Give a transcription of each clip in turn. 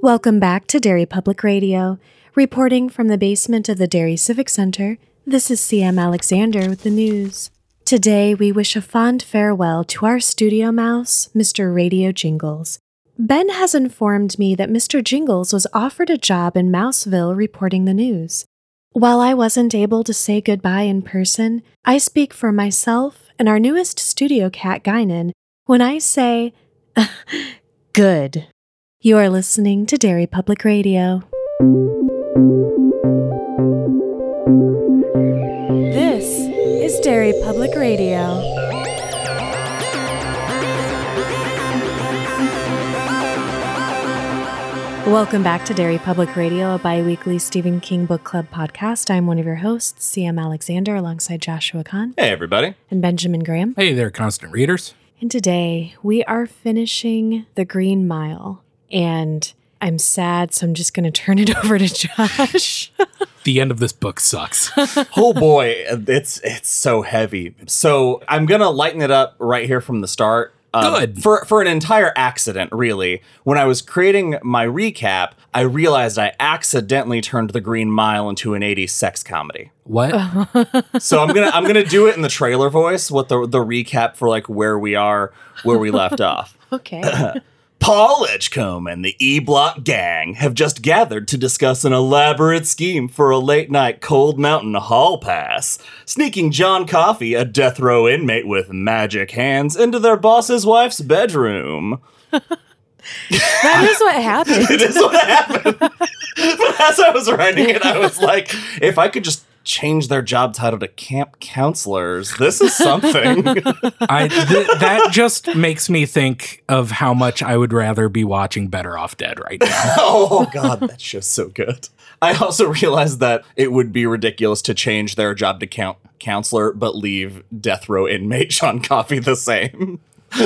Welcome back to Derry Public Radio. Reporting from the basement of the Derry Civic Center, this is CM Alexander with the news. Today, we wish a fond farewell to our studio mouse, Mr. Radio Jingles. Ben has informed me that Mr. Jingles was offered a job in Mouseville reporting the news. While I wasn't able to say goodbye in person, I speak for myself and our newest studio cat, Guinan, when I say, good. You are listening to Derry Public Radio. This is Derry Public Radio. Welcome back to Derry Public Radio, a bi weekly Stephen King Book Club podcast. I'm one of your hosts, CM Alexander, alongside Joshua Kahn Hey, everybody. and Benjamin Graham. Hey there, constant readers. And today we are finishing The Green Mile. And I'm sad, so I'm just going to turn it over to Josh. The end of this book sucks. Oh boy, it's it's so heavy. So I'm gonna lighten it up right here from the start. Um, Good. for for an entire accident, really. When I was creating my recap, I realized I accidentally turned The Green Mile into an '80s sex comedy. what? So I'm gonna I'm gonna do it in the trailer voice, what the the recap for like where we are, where we left off. okay. Paul Edgecombe and the E Block gang have just gathered to discuss an elaborate scheme for a late night Cold Mountain Hall pass, sneaking John Coffey, a death row inmate with magic hands, into their boss's wife's bedroom. That is what happened. It is what happened. but as I was writing it, I was like, if I could just change their job title to camp counselors, this is something. I th- that just makes me think of how much I would rather be watching Better Off Dead right now. oh god, that show's so good. I also realized that it would be ridiculous to change their job to count counselor, but leave death row inmate Sean Coffey the same.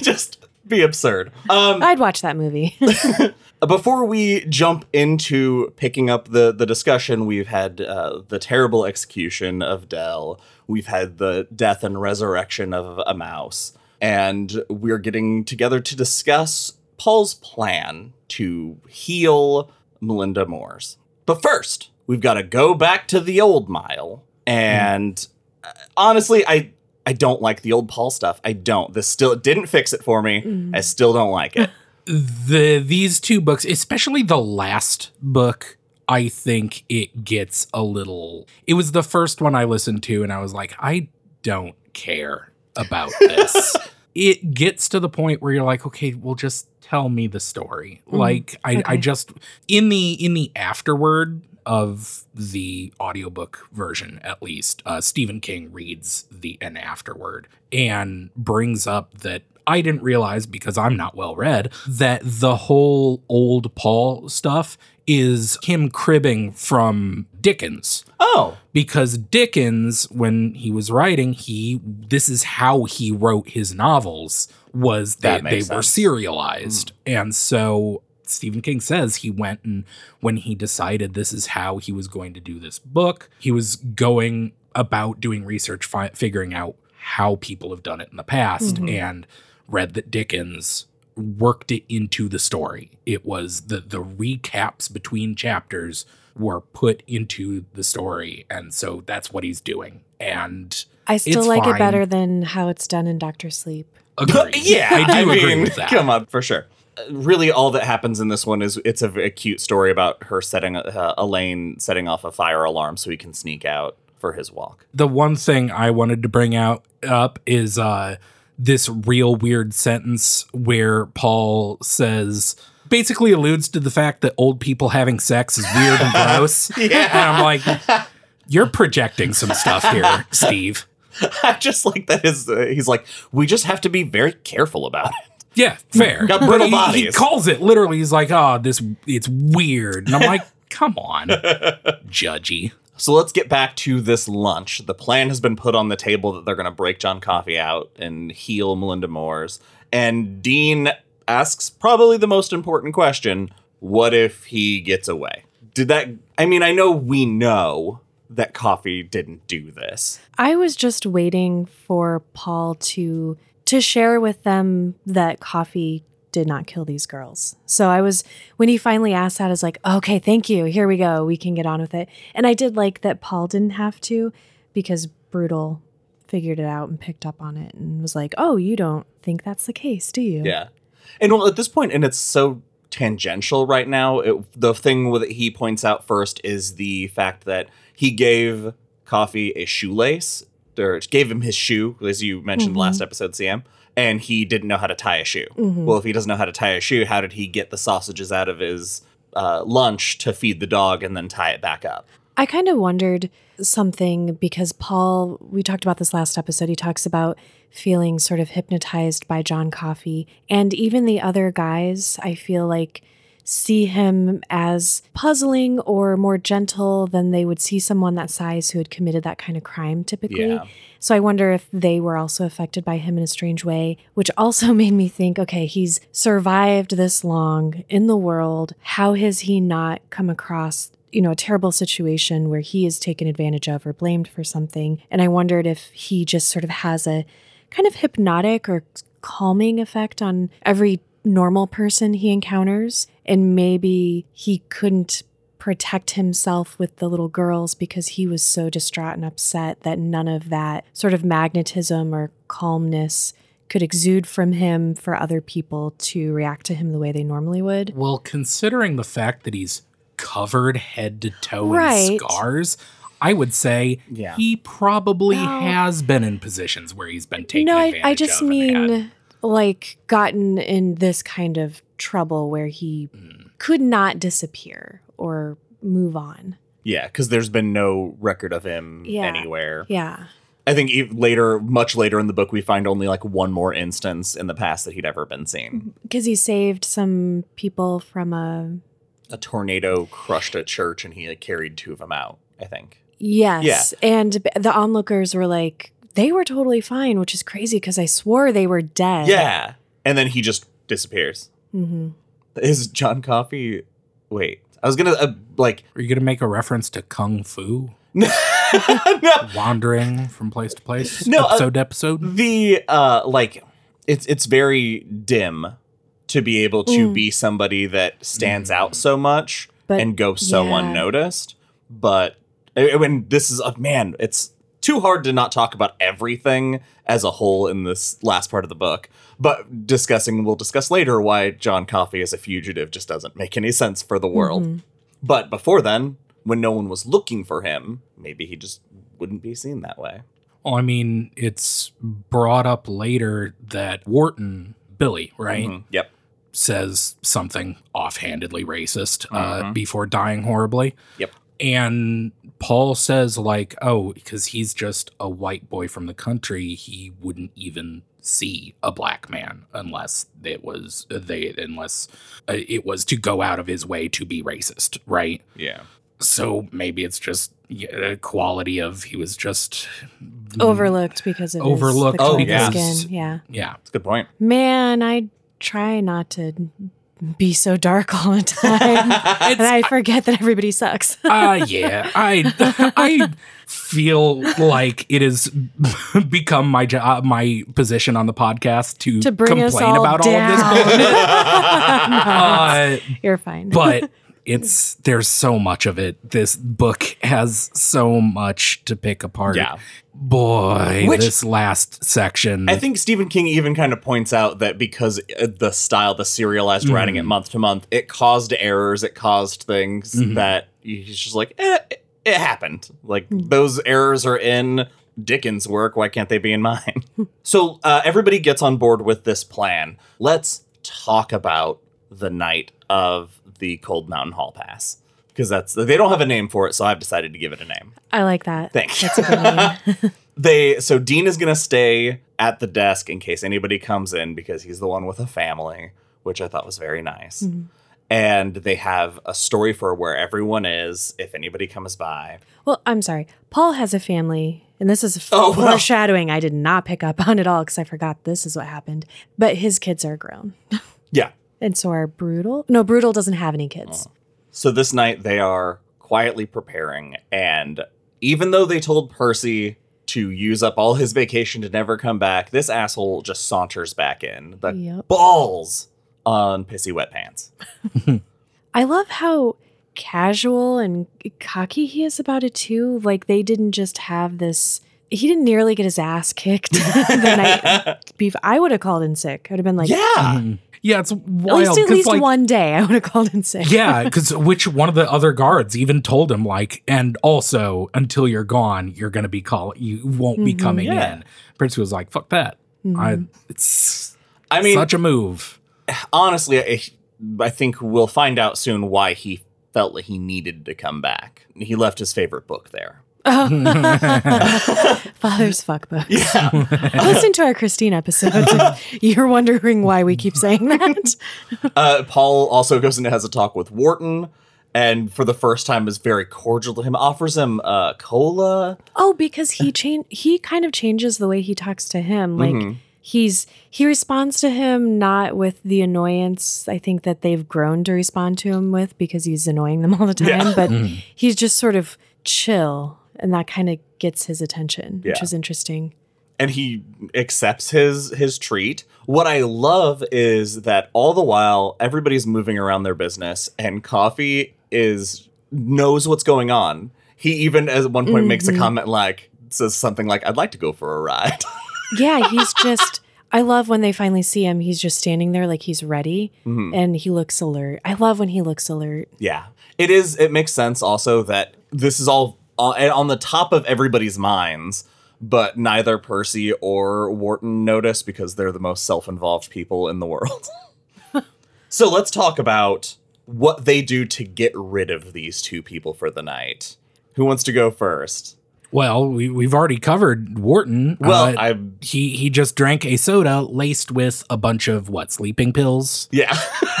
Just be absurd. Um, I'd watch that movie. before we jump into picking up the the discussion, we've had uh, the terrible execution of Del. We've had the death and resurrection of a mouse, and we're getting together to discuss Paul's plan to heal Melinda Moores. But first, we've got to go back to the old mile, and uh, honestly, I. I don't like the old Paul stuff. I don't. This still didn't fix it for me. Mm. I still don't like it. The these two books, especially the last book, I think it gets a little. It was the first one I listened to, and I was like, I don't care about this. it gets to the point where you're like, okay, well, just tell me the story. Mm-hmm. Like, I, I just in the in the afterword of the audiobook version at least uh, stephen king reads the an afterword and brings up that i didn't realize because i'm not well read that the whole old paul stuff is him cribbing from dickens. Oh, because Dickens, when he was writing, he this is how he wrote his novels was That that they were serialized, and so Stephen King says he went and when he decided this is how he was going to do this book, he was going about doing research, fi- figuring out how people have done it in the past, mm-hmm. and read that Dickens worked it into the story. It was the the recaps between chapters were put into the story, and so that's what he's doing. And I still It's like it better than how it's done in Doctor Sleep. agree. yeah, I do agree mean, with that. Come on, for sure. Really, all that happens in this one is it's a cute story about her setting uh, Elaine setting off a fire alarm so he can sneak out for his walk. the one thing I wanted to bring out up is uh this real weird sentence where Paul says basically alludes to the fact that old people having sex is weird and gross. Yeah. And I'm like, you're projecting some stuff here, Steve. I just like that his uh, he's like we just have to be very careful about it. Yeah, fair. Got brittle he, he calls it literally. He's like, "Oh, this it's weird," and I'm like, "Come on, judgy." So let's get back to this lunch. The plan has been put on the table that they're going to break John Coffey out and heal Melinda Moores. And Dean asks probably the most important question what if he gets away? Did that, I mean, I know we know that Coffey didn't do this. I was just waiting for Paul to to share with them that Coffey did not kill these girls. So I was when he finally asked that, I was like, okay, thank you. Here we go. We can get on with it. And I did like that Paul didn't have to because Brutal figured it out and picked up on it and was like, oh, you don't think that's the case, do you? Yeah. And well, at this point, and it's so tangential right now, it, the thing that he points out first is the fact that he gave Coffey a shoelace, or gave him his shoe, as you mentioned Mhm. last episode, Sam, and he didn't know how to tie a shoe. Mhm. Well, if he doesn't know how to tie a shoe, how did he get the sausages out of his uh, lunch to feed the dog and then tie it back up? I kind of wondered something because Paul, we talked about this last episode. He talks about feeling sort of hypnotized by John Coffey. And even the other guys, I feel like, see him as puzzling or more gentle than they would see someone that size who had committed that kind of crime typically. Yeah. So I wonder if they were also affected by him in a strange way, which also made me think okay, he's survived this long in the world. How has he not come across, you know, a terrible situation where he is taken advantage of or blamed for something? And I wondered if he just sort of has a kind of hypnotic or calming effect on every normal person he encounters. And maybe he couldn't protect himself with the little girls because he was so distraught and upset that none of that sort of magnetism or calmness could exude from him for other people to react to him the way they normally would. Well, considering the fact that he's covered head to toe Right. in scars, I would say Yeah. he probably Well- has been in positions where he's been taken no, I, advantage I just of mean like gotten in this kind of trouble where he Mm. could not disappear or move on. Yeah, because there's been no record of him Yeah. anywhere. Yeah. I think later, much later in the book, we find only like one more instance in the past that he'd ever been seen. Because he saved some people from a. A tornado crushed a church, and he like, carried two of them out. I think. Yes. Yeah. And the onlookers were like, they were totally fine, which is crazy because I swore they were dead. Yeah, and then he just disappears. Hmm Is John Coffey? Wait, I was gonna uh, like Are you going to make a reference to kung fu? no. Wandering from place to place, No, uh, episode to episode. the uh like it's it's very dim to be able to Mm. be somebody that stands out so much But and go so yeah. unnoticed but I I mean this is a man it's too hard to not talk about everything as a whole in this last part of the book but discussing we'll discuss later why John Coffey as a fugitive just doesn't make any sense for the world Mhm. but before then when no one was looking for him maybe he just wouldn't be seen that way Well, I mean, it's brought up later that Wharton, Billy, right, Mhm. yep says something offhandedly racist uh, Mhm. before dying horribly. Yep. And Paul says, like, oh, because he's just a white boy from the country, he wouldn't even see a black man unless it was they unless uh, it was to go out of his way to be racist, right? yeah So maybe it's just a quality of he was just Overlooked because of Overlooked his, the Oh, color of yeah. skin. Yeah. Yeah. That's a good point. Man, I try not to be so dark all the time. and I forget that everybody sucks. uh yeah i i feel like it has become my job my position on the podcast to, To bring us complain all about all of this down. No, uh, You're fine. but it's there's so much of it this book has so much to pick apart Yeah. boy Which- this last section I think Stephen King even kind of points out that because uh, the style, the serialized writing it month to month, it caused errors, it caused things Mhm. that he's just like, eh, it, it happened. Like those errors are in Dickens' work. Why can't they be in mine? so uh, everybody gets on board with this plan. Let's talk about the night of the Cold Mountain Hall Pass. Because that's they don't have a name for it, so I've decided to give it a name. I like that. Thanks. That's a good they so Dean is gonna stay at the desk in case anybody comes in because he's the one with a family, which I thought was very nice. Mhm. And they have a story for where everyone is if anybody comes by. Well, I'm sorry. Paul has a family, and this is Oh, well. foreshadowing I did not pick up on at all because I forgot this is what happened. But his kids are grown. Yeah. And so are Brutal. No, Brutal doesn't have any kids. So this night they are quietly preparing, and even though they told Percy to use up all his vacation to never come back, this asshole just saunters back in. The Yep. balls on pissy wet pants. I love how casual and cocky he is about it too. Like they didn't just have this. He didn't nearly get his ass kicked the night beef. I would have called in sick. I would have been like, yeah. Mhm. Yeah, it's wild. at least wild at least like one day I would have called in sick. yeah, because which one of the other guards even told him like, and also until you're gone, you're gonna be call you won't be Mhm. coming Yeah. in. Prince was like, "Fuck that." Mhm. I it's I mean, such a move. honestly, I, I think we'll find out soon why he felt like he needed to come back. He left his favorite book there. Father's fuck book. Yeah. Listen to our Christine episodes if you're wondering why we keep saying that. uh, Paul also goes and has a talk with Wharton, and for the first time is very cordial to him. Offers him uh, cola. Oh, because he change he kind of changes the way he talks to him. Like Mhm. he's he responds to him not with the annoyance I think that they've grown to respond to him with because he's annoying them all the time, Yeah. but Mhm. he's just sort of chill and that kind of gets his attention, which is interesting. and he accepts his his treat. What I love is that all the while everybody's moving around their business and Coffey is knows what's going on. He even at one point makes a Mhm. comment like says something like I'd like to go for a ride. Yeah, he's just I love when they finally see him, he's just standing there like he's ready Mhm. and he looks alert. I love when he looks alert. Yeah. It is it makes sense also that this is all uh, on the top of everybody's minds, but neither Percy or Wharton notice because they're the most self-involved people in the world. so let's talk about what they do to get rid of these two people for the night. Who wants to go first? Well, we, we've already covered Wharton. Well, Uh, I he he just drank a soda laced with a bunch of what sleeping pills, yeah.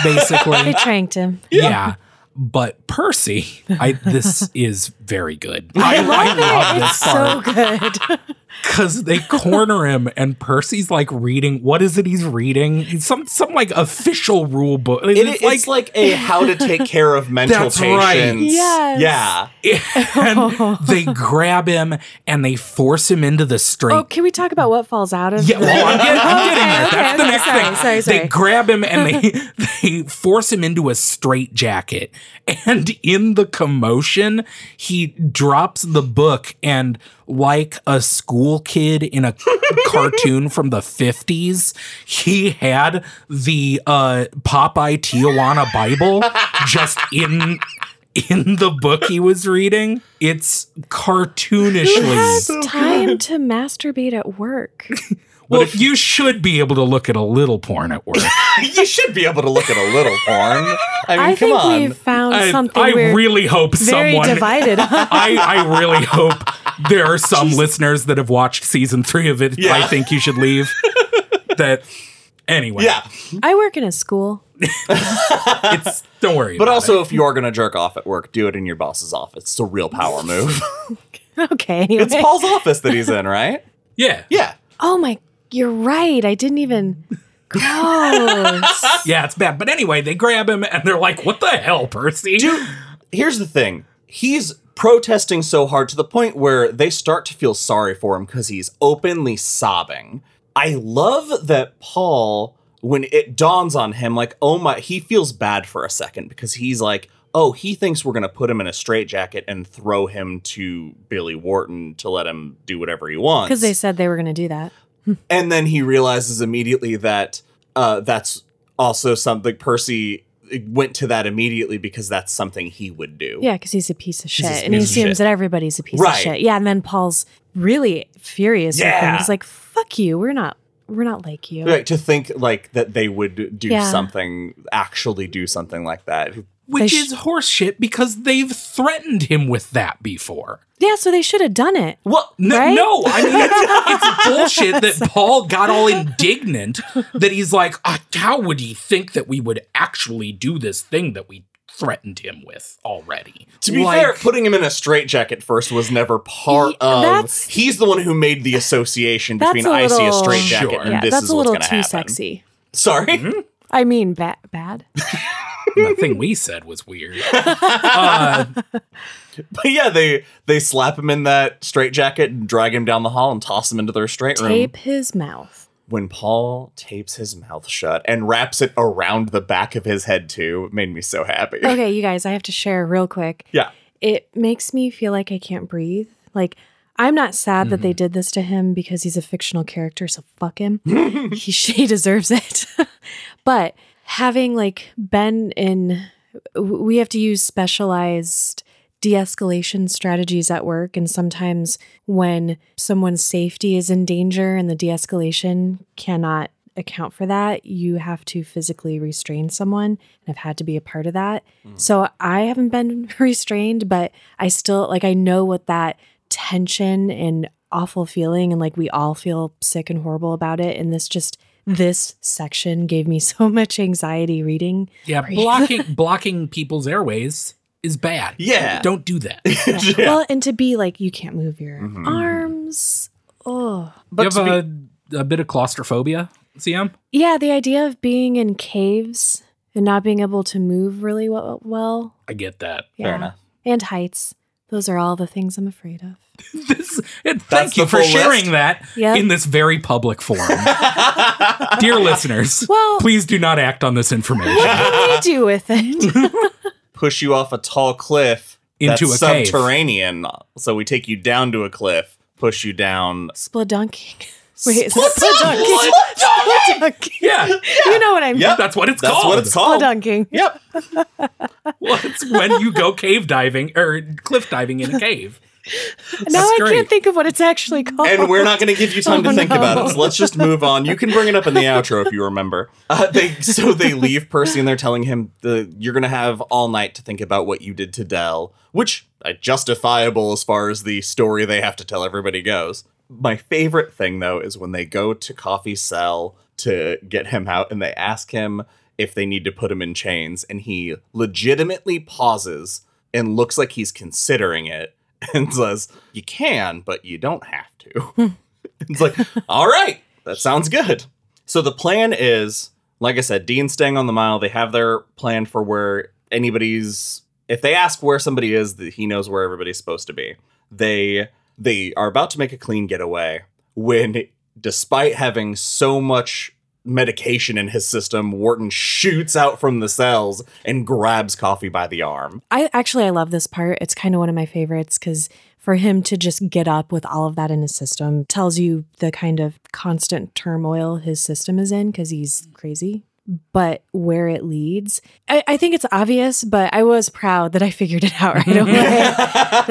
Basically, they basically. tranked him. yeah. But Percy, I this is very good. I love it. this It's so good. because they corner him and Percy's like reading. What is it he's reading? It's some some like official rule book. It, it's, like, a how to take care of mental That's right. patients. Yes. Yeah. and they grab him and they force him into the straight Oh, can we talk about what falls out of Yeah, the- well, I'm getting, I'm getting there. Okay, That's the next sorry, thing. Sorry, sorry. They grab him and they they force him into a straight jacket. And in the commotion, he drops the book and like a school kid in a cartoon from the 50s, he had the uh Popeye Tijuana Bible just in in the book he was reading. It's Who cartoonishly has time to masturbate at work? well, if, you should be able to look at a little porn at work. you should be able to look at a little porn. I mean, I come think on. we've found I, something I we're really hope very someone. divided. I, I really hope there are some listeners that have watched season three of it. Yeah. I think you should leave. that anyway. yeah, I work in a school. it's don't worry. but about also it. if you are gonna jerk off at work, do it in your boss's office. It's a real power move. Okay, anyway. it's Paul's office that he's in, right? yeah, Yeah. oh my, you're right. I didn't even. Gross. yeah, it's bad. But anyway, they grab him and they're like, "What the hell, Percy?" Dude, here's the thing. He's protesting so hard to the point where they start to feel sorry for him because he's openly sobbing. I love that Paul, when it dawns on him, like, oh my, he feels bad for a second because he's like, oh, he thinks we're going to put him in a straitjacket and throw him to Billy Wharton to let him do whatever he wants. Because they said they were going to do that. And then he realizes immediately that uh, that's also something Percy went to that immediately because that's something he would do. Yeah, because he's a piece of He's shit. And he assumes shit. that everybody's a piece Right. of shit. Yeah, and then Paul's really furious with him. Yeah. He's like, fuck you. We're not we're not like you. Right, to think like that they would do Yeah. something, actually do something like that. Which sh- is horseshit because they've threatened him with that before. Yeah, so they should have done it. Well, N- Right? No, I mean it's, it's bullshit that Paul got all indignant that he's like, "Ah, how would he think that we would actually do this thing that we threatened him with already? to be Like, fair, putting him in a straitjacket first was never part Yeah, of. that's- He's the one who made the association That's between a I see a straitjacket Sure. and yeah, this that's is a what's little going to too happen. sexy. Sorry. Mm-hmm. I mean, ba- bad. the thing we said was weird. Uh, But yeah, they they slap him in that straitjacket and drag him down the hall and toss him into their straight room. Tape his mouth. when Paul tapes his mouth shut and wraps it around the back of his head too, it made me so happy. Okay, you guys, I have to share real quick. Yeah. It makes me feel like I can't breathe. Like, I'm not sad that Mm-hmm. they did this to him because he's a fictional character, so fuck him. he, he deserves it. but having like been in, we have to use specialized de escalation strategies at work. And sometimes when someone's safety is in danger and the de escalation cannot account for that, you have to physically restrain someone. And I've had to be a part of that. Mm. So I haven't been restrained, but I still like, I know what that tension and awful feeling and like we all feel sick and horrible about it. And this just, this section gave me so much anxiety reading. Yeah, blocking blocking people's airways is bad. Yeah. Don't do that. Yeah. Well, and to be like, you can't move your Mhm. arms. Oh, But you to have be- a, a bit of claustrophobia, CM? yeah. The idea of being in caves and not being able to move really well. well I get that. yeah. Fair enough. And heights. Those are all the things I'm afraid of. This, thank you for sharing list? that Yep. in this very public forum. Dear listeners, Well, please do not act on this information what can we do with it? Push you off a tall cliff into that's a cave. subterranean. So we take you down to a cliff, push you down. Spludunking. Wait, is it spludunking? Spludunking. Yeah, You know what I mean. Yep. that's what it's That's called. what it's called. Spludunking. Yep. Well, it's when you go cave diving or cliff diving in a cave. Now I great. can't think of what it's actually called. And we're not going to give you time Oh, to think no. about it. So let's just move on. You can bring it up in the outro if you remember. Uh, they so they leave Percy and they're telling him the you're going to have all night to think about what you did to Del, which uh, justifiable as far as the story they have to tell everybody goes. My favorite thing though is when they go to Coffey cell to get him out and they ask him if they need to put him in chains and he legitimately pauses and looks like he's considering it and says, "You can, but you don't have to." it's like, "All right, that sounds good." So the plan is, like I said, Dean's staying on the mile. They have their plan for where anybody's if they ask where somebody is, that he knows where everybody's supposed to be. They they are about to make a clean getaway when despite having so much medication in his system, Wharton shoots out from the cells and grabs Coffey by the arm. I actually I love this part. It's kind of one of my favorites because for him to just get up with all of that in his system tells you the kind of constant turmoil his system is in because he's crazy. But where it leads, I, I think it's obvious, but I was proud that I figured it out right away.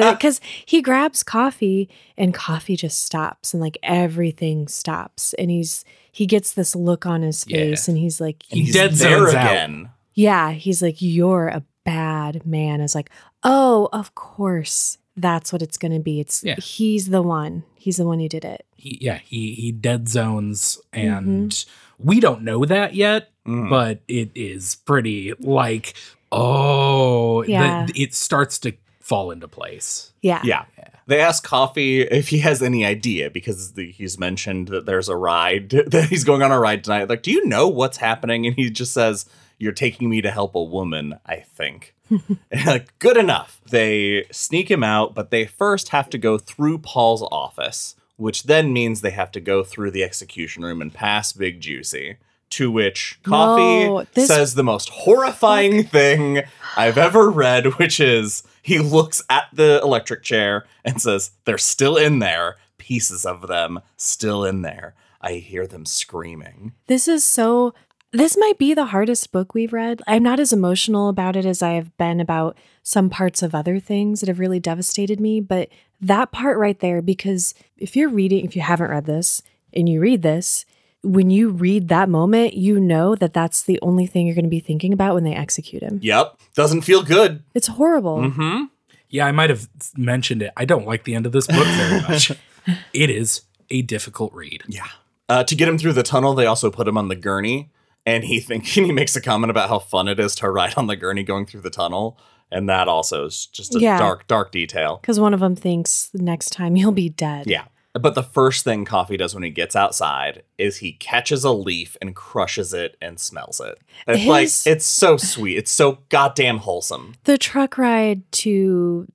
Because he grabs Coffey and Coffey just stops and like everything stops. And he's, he gets this look on his Yeah. face and he's like, He He's dead there out. again. yeah, he's like, You're a bad man. It's like, Oh, of course. That's what it's going to be. It's Yeah. he's the one. He's the one who did it. He, yeah, he he dead zones, and Mm-hmm. We don't know that yet, Mm. but it is pretty like oh, the- it starts to fall into place. Yeah. Yeah. They ask Coffey if he has any idea because the, he's mentioned that there's a ride, that he's going on a ride tonight. Like, do you know what's happening? And he just says, You're taking me to help a woman, I think. Like, good enough. They sneak him out, but they first have to go through Paul's office, which then means they have to go through the execution room and pass Big Juicy. To which Coffey No, this- says the most horrifying thing I've ever read, which is he looks at the electric chair and says, They're still in there, pieces of them still in there. I hear them screaming. This is so this might be the hardest book we've read. I'm not as emotional about it as I have been about some parts of other things that have really devastated me, but that part right there because if you're reading if you haven't read this and you read this, when you read that moment, you know that that's the only thing you're going to be thinking about when they execute him. Yep, doesn't feel good. It's horrible. Mm-hmm. Yeah, I might have mentioned it. I don't like the end of this book very much. it is a difficult read. Yeah. Uh, to get him through the tunnel, they also put him on the gurney, and he thinks he makes a comment about how fun it is to ride on the gurney going through the tunnel, and that also is just a Yeah. dark, dark detail. Because one of them thinks next time you'll be dead. Yeah. But the first thing Coffey does when he gets outside is he catches a leaf and crushes it and smells it. It's like it's so sweet. It's so goddamn wholesome. The truck ride to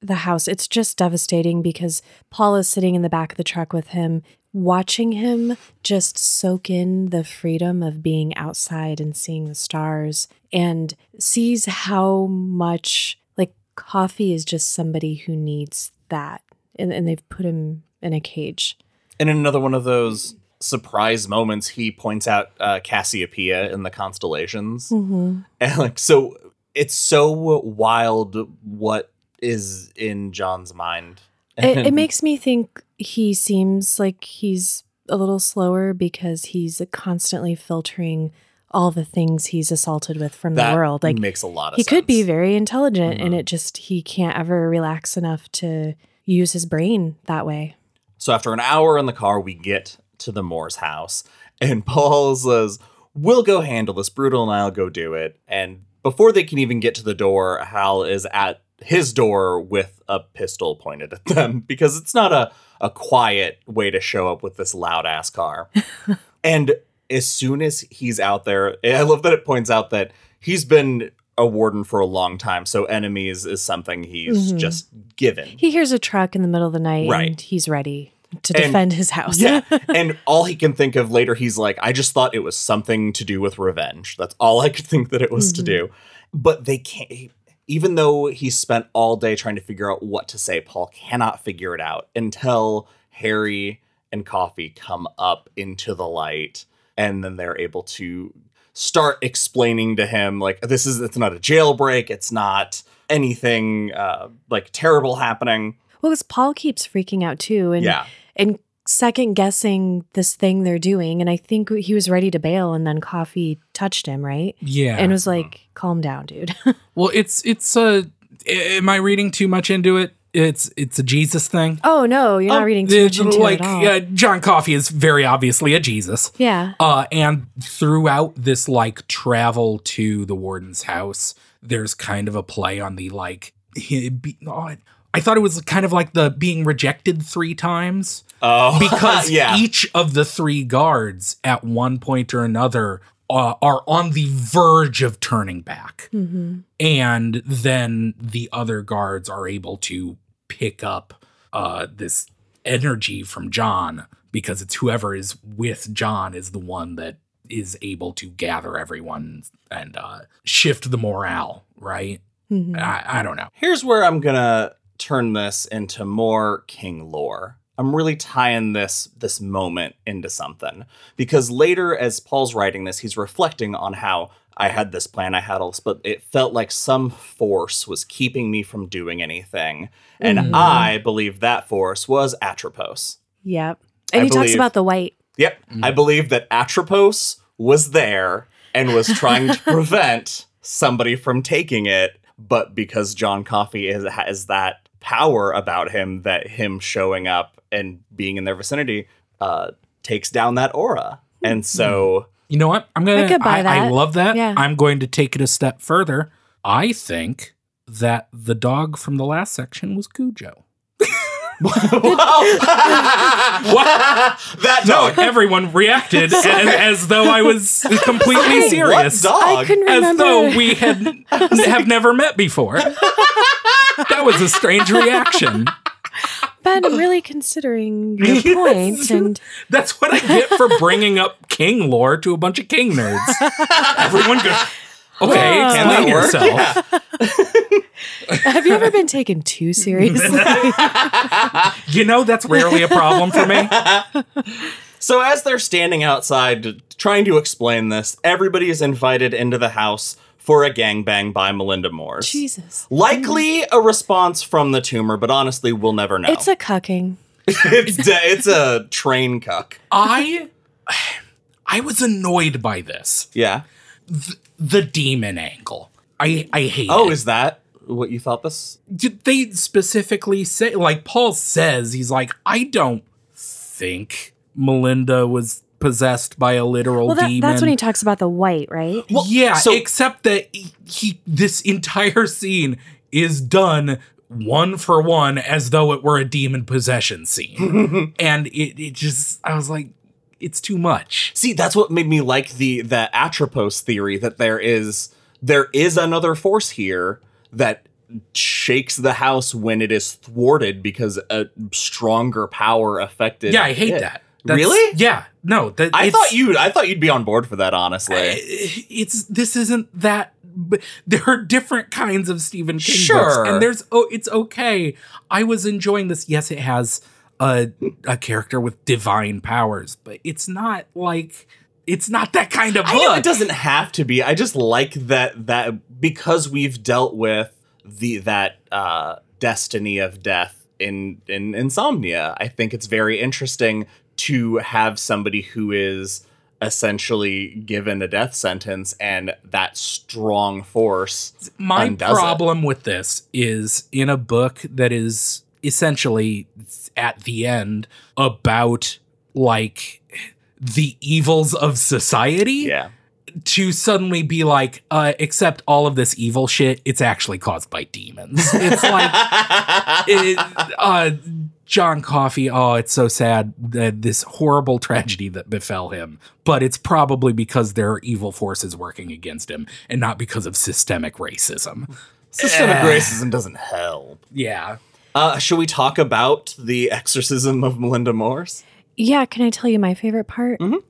the house, it's just devastating because Paul is sitting in the back of the truck with him watching him just soak in the freedom of being outside and seeing the stars and sees how much like Coffey is just somebody who needs that and, and they've put him in a cage And in another one of those surprise moments, he points out uh, Cassiopeia in the constellations. mm-hmm. And like, so it's so wild what is in John's mind. it, it makes me think he seems like he's a little slower because he's constantly filtering all the things he's assaulted with from that the world like makes a lot of he sense. could be very intelligent and Mhm. it just he can't ever relax enough to use his brain that way So after an hour in the car, we get to the Moore's house, and Paul says, "We'll go handle this. Brutal and I'll go do it." And before they can even get to the door, Hal is at his door with a pistol pointed at them because it's not a a quiet way to show up with this loud ass car. and as soon as he's out there, I love that it points out that he's been a warden for a long time, so enemies is something he's Mhm. just given. he hears a truck in the middle of the night Right. and he's ready to And- defend his house Yeah. and all he can think of later, he's like, I just thought it was something to do with revenge. That's all I could think that it was to Mhm. do. But they can't, even though he spent all day trying to figure out what to say, Paul cannot figure it out until Harry and Coffey come up into the light. And then they're able to start explaining to him, like, this is, it's not a jailbreak. It's not anything uh, like terrible happening. well because paul keeps freaking out too and yeah. and second guessing this thing they're doing and i think he was ready to bail and then Coffey touched him right Yeah. and was like calm down dude well, it's it's a. Am I reading too much into it? It's it's a Jesus thing. oh no you're not Um, reading too much into like it at all yeah, John Coffey is very obviously a Jesus. yeah Uh, and throughout this like travel to the warden's house, there's kind of a play on the like. he- be- oh, I thought it was kind of like the being rejected three times Oh, because yeah. each of the three guards at one point or another uh, are on the verge of turning back, hmm and then the other guards are able to pick up uh, this energy from John because it's whoever is with John is the one that is able to gather everyone and uh, shift the morale. Right? hmm I, I don't know. Here's where I'm gonna turn this into more king lore. I'm really tying this this moment into something because later, as Paul's writing this, he's reflecting on how I had this plan, I had all this, but it felt like some force was keeping me from doing anything, and Mhm. I believe that force was Atropos. Yep. I And he talks about the white. Yep, I believe that Atropos was there and was trying to prevent somebody from taking it, but because John Coffey is, has that power about him, that him showing up and being in their vicinity uh, takes down that aura, and so You know what? I'm gonna. I could buy I, that. love that. Yeah. I'm going to take it a step further. I think that the dog from the last section was Cujo. Wow! That No, everyone reacted as, as though I was completely What serious. dog? I couldn't As though we had have never met before. That was a strange reaction. Ben, I'm really considering your point, and That's what I get for bringing up king lore to a bunch of king nerds. Everyone goes, okay, Whoa. Can explain that work? yourself. Yeah. have you ever been taken too seriously? You know, that's rarely a problem for me. So as they're standing outside trying to explain this, everybody is invited into the house for a gangbang by Melinda Moores. Jesus, Likely a response from the tumor, but honestly, we'll never know. it's a cucking. it's, de- it's a train cuck. I I was annoyed by this. Yeah. The demon angle. I I hate Oh, it. is that what you thought this? Did they specifically say like Paul says he's like I don't think Melinda was possessed by a literal Well, that, demon. that's when he talks about the white, right? Well, yeah, so- except that he, he this entire scene is done one for one as though it were a demon possession scene. and it, it just I was like it's too much. See, that's what made me like the the Atropos theory that there is there is another force here that shakes the house when it is thwarted because a stronger power affected. Yeah, I hate it. that. That's- Really? Yeah. No. That I thought you I thought you'd be on board for that, honestly. it's this isn't that there are different kinds of Stephen King Sure. books and there's oh it's okay I was enjoying this yes it has a a character with divine powers but it's not like it's not that kind of book I know it doesn't have to be. I just like that that because we've dealt with the that uh destiny of death in in insomnia. I think it's very interesting to have somebody who is essentially given a death sentence and that strong force my undoes it. problem with this is in a book that is essentially at the end about like the evils of society Yeah. to suddenly be like uh except all of this evil shit it's actually caused by demons it's like it, uh John Coffey, oh, it's so sad that this horrible tragedy that befell him. But it's probably because there are evil forces working against him and not because of systemic racism. Systemic Eh. racism doesn't help. Yeah. Uh, should we talk about the exorcism of Melinda Moores? Yeah, can I tell you my favorite part? Mhm.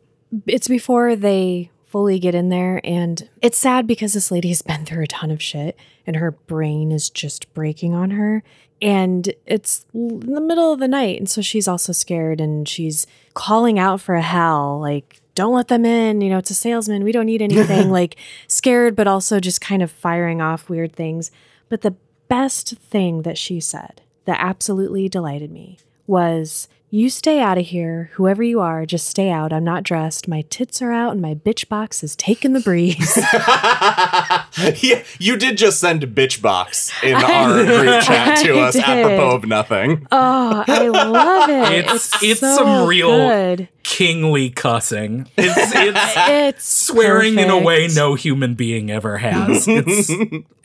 It's before they fully get in there, and it's sad because this lady has been through a ton of shit, and her brain is just breaking on her. And it's in the middle of the night, and so she's also scared, and she's calling out for a Hal, like, "Don't let them in." You know, it's a salesman. We don't need anything. like scared, but also just kind of firing off weird things. But the best thing that she said that absolutely delighted me was you stay out of here whoever you are just stay out i'm not dressed my tits are out and my bitch box is taking the breeze yeah, you did just send bitch box in I our group chat to I us did. apropos of nothing. oh i love it It's- it's, it's so some real- good. Kingly cussing. It's it's it's swearing in a way no human being ever has. It's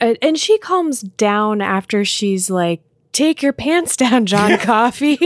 and she calms down after she's like take your pants down john Coffey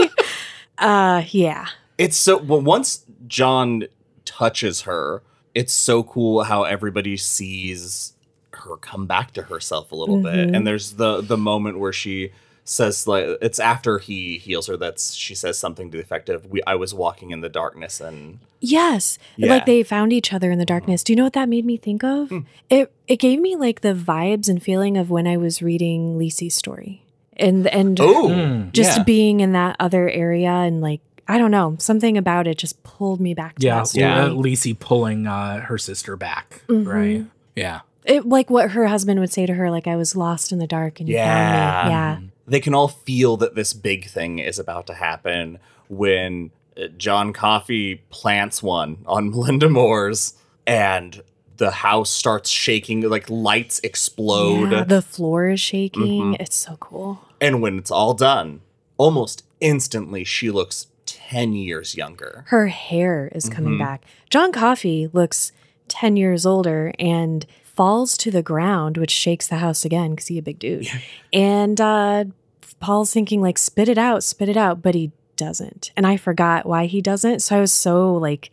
uh yeah It's so well once John touches her, it's so cool how everybody sees her come back to herself a little bit. Mhm. And there's the the moment where she says like it's after he heals her that's she says something to the effect of we I was walking in the darkness and Yes. Yeah. Like they found each other in the darkness. Do you know what that made me think of? Hmm. It it gave me like the vibes and feeling of when I was reading Lisey's story. And and Oh Mm. just yeah. being in that other area and like I don't know, something about it just pulled me back to yeah, that story. Yeah. Lisey pulling uh, her sister back. Mhm. Right. Yeah. It, like what her husband would say to her, like I was lost in the dark and you Yeah. found me. Yeah. they can all feel that this big thing is about to happen when uh, John Coffey plants one on Melinda Moore's and the house starts shaking, like lights explode. Yeah, the floor is shaking. Mhm. It's so cool. And when it's all done, almost instantly she looks 10 years younger. her hair is coming Mhm. back. John Coffey looks 10 years older and falls to the ground, which shakes the house again because he's a big dude. And uh, Paul's thinking, like, spit it out, spit it out, but he doesn't. And I forgot why he doesn't. So I was so like,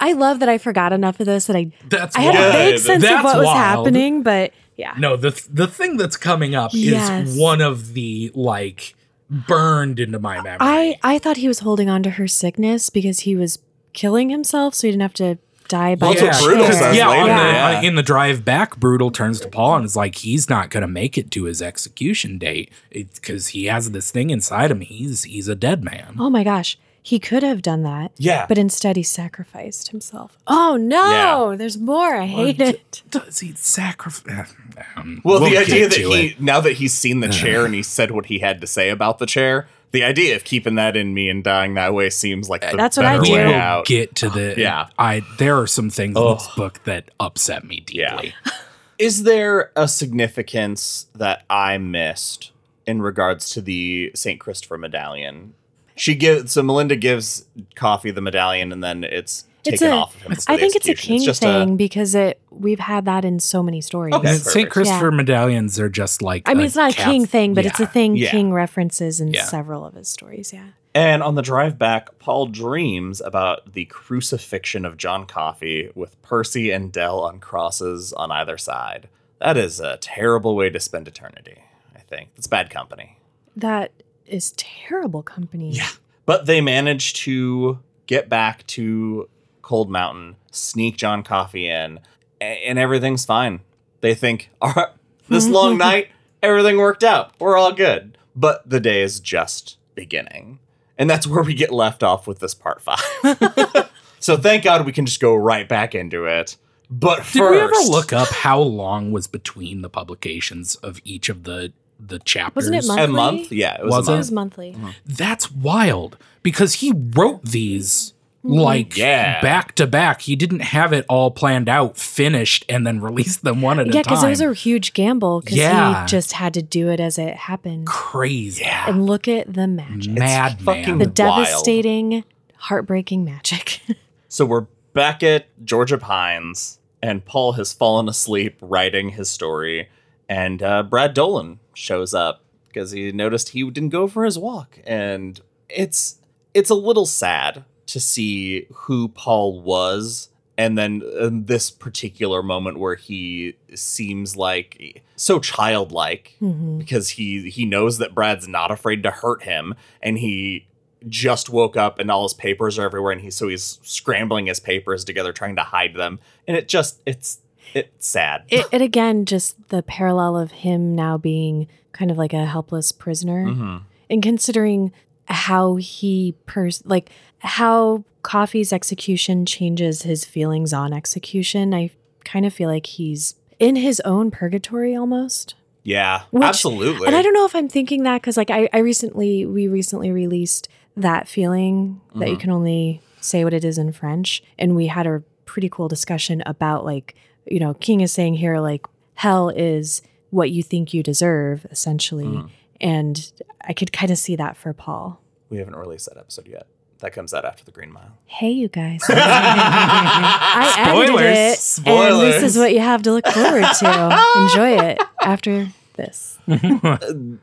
I love that I forgot enough of this that I That's I had a vague sense of That's what was wild. happening, but yeah. No, the th- the thing that's coming up Yes. is one of the like burned into my memory. I I thought he was holding on to her sickness because he was killing himself, so he didn't have to die by Well, that's Brutal chair. says yeah, later, on the, yeah. uh, in the drive back, Brutal turns to Paul and is like, he's not going to make it to his execution date because he has this thing inside him. He's he's a dead man. Oh my gosh, he could have done that. Yeah. But instead, he sacrificed himself. Oh no, there's more. I hate Well, it. Does he sacrifice? Um, well, the we'll idea that he, it. now that he's seen the chair and he said what he had to say about the chair, the idea of keeping that in me and dying that way seems like the That's what I do. way We'll out. get to the Yeah. I there are some things in this book that upset me Yeah. deeply. Is there a significance that I missed in regards to the St. Christopher medallion? She gives so Melinda gives Coffey the medallion and then it's It's taken a- off of him. for I the think it's a king just thing because it we've had that in so many stories. Okay. St. perfect. Christopher medallions are just like I mean, a it's not a Cath- king thing, but it's a thing Yeah. King references in Yeah. several of his stories. Yeah. And on the drive back, Paul dreams about the crucifixion of John Coffey with Percy and Del on crosses on either side. That is a terrible way to spend eternity, I think. It's bad company. That is terrible company. Yeah. But they manage to get back to Cold Mountain, sneak John Coffey in, and everything's fine. They think, all right, this long night, everything worked out. We're all good. But the day is just beginning. And that's where we get left off with this part five. so thank God we can just go right back into it. But Did first, we ever look up how long was between the publications of each of the the chapters? Wasn't it month- a monthly? month? Yeah, it was, Was a It it? was monthly. That's wild because he wrote these like Yeah. back to back. He didn't have it all planned out, finished, and then released them one at Yeah, a time. Yeah, because time. it was a huge gamble because Yeah. he just had to do it as it happened. crazy, Yeah. And look at the magic. mad fucking The wild. devastating, heartbreaking magic. So we're back at Georgia Pines, and Paul has fallen asleep writing his story, and uh, Brad Dolan shows up because he noticed he didn't go for his walk, and it's it's a little sad to see who Paul was. And then in this particular moment where he seems like so childlike Mhm. because he he knows that Brad's not afraid to hurt him and he just woke up and all his papers are everywhere and he so he's scrambling his papers together trying to hide them and it just it's it's sad. It, it again, just the parallel of him now being kind of like a helpless prisoner. Mhm. and considering how he pers like how Coffey's execution changes his feelings on execution i kind of feel like he's in his own purgatory almost Yeah, Which- absolutely. and i don't know if i'm thinking that because like I, I recently we recently released that feeling that you Mhm. can only say what it is in french and we had a pretty cool discussion about like you know king is saying here like hell is what you think you deserve essentially Mhm. and i could kind of see that for paul we haven't released that episode yet. That comes out after the Green Mile. Hey, you guys. I edited Spoilers. it. And this is what you have to look forward to. Enjoy it after this.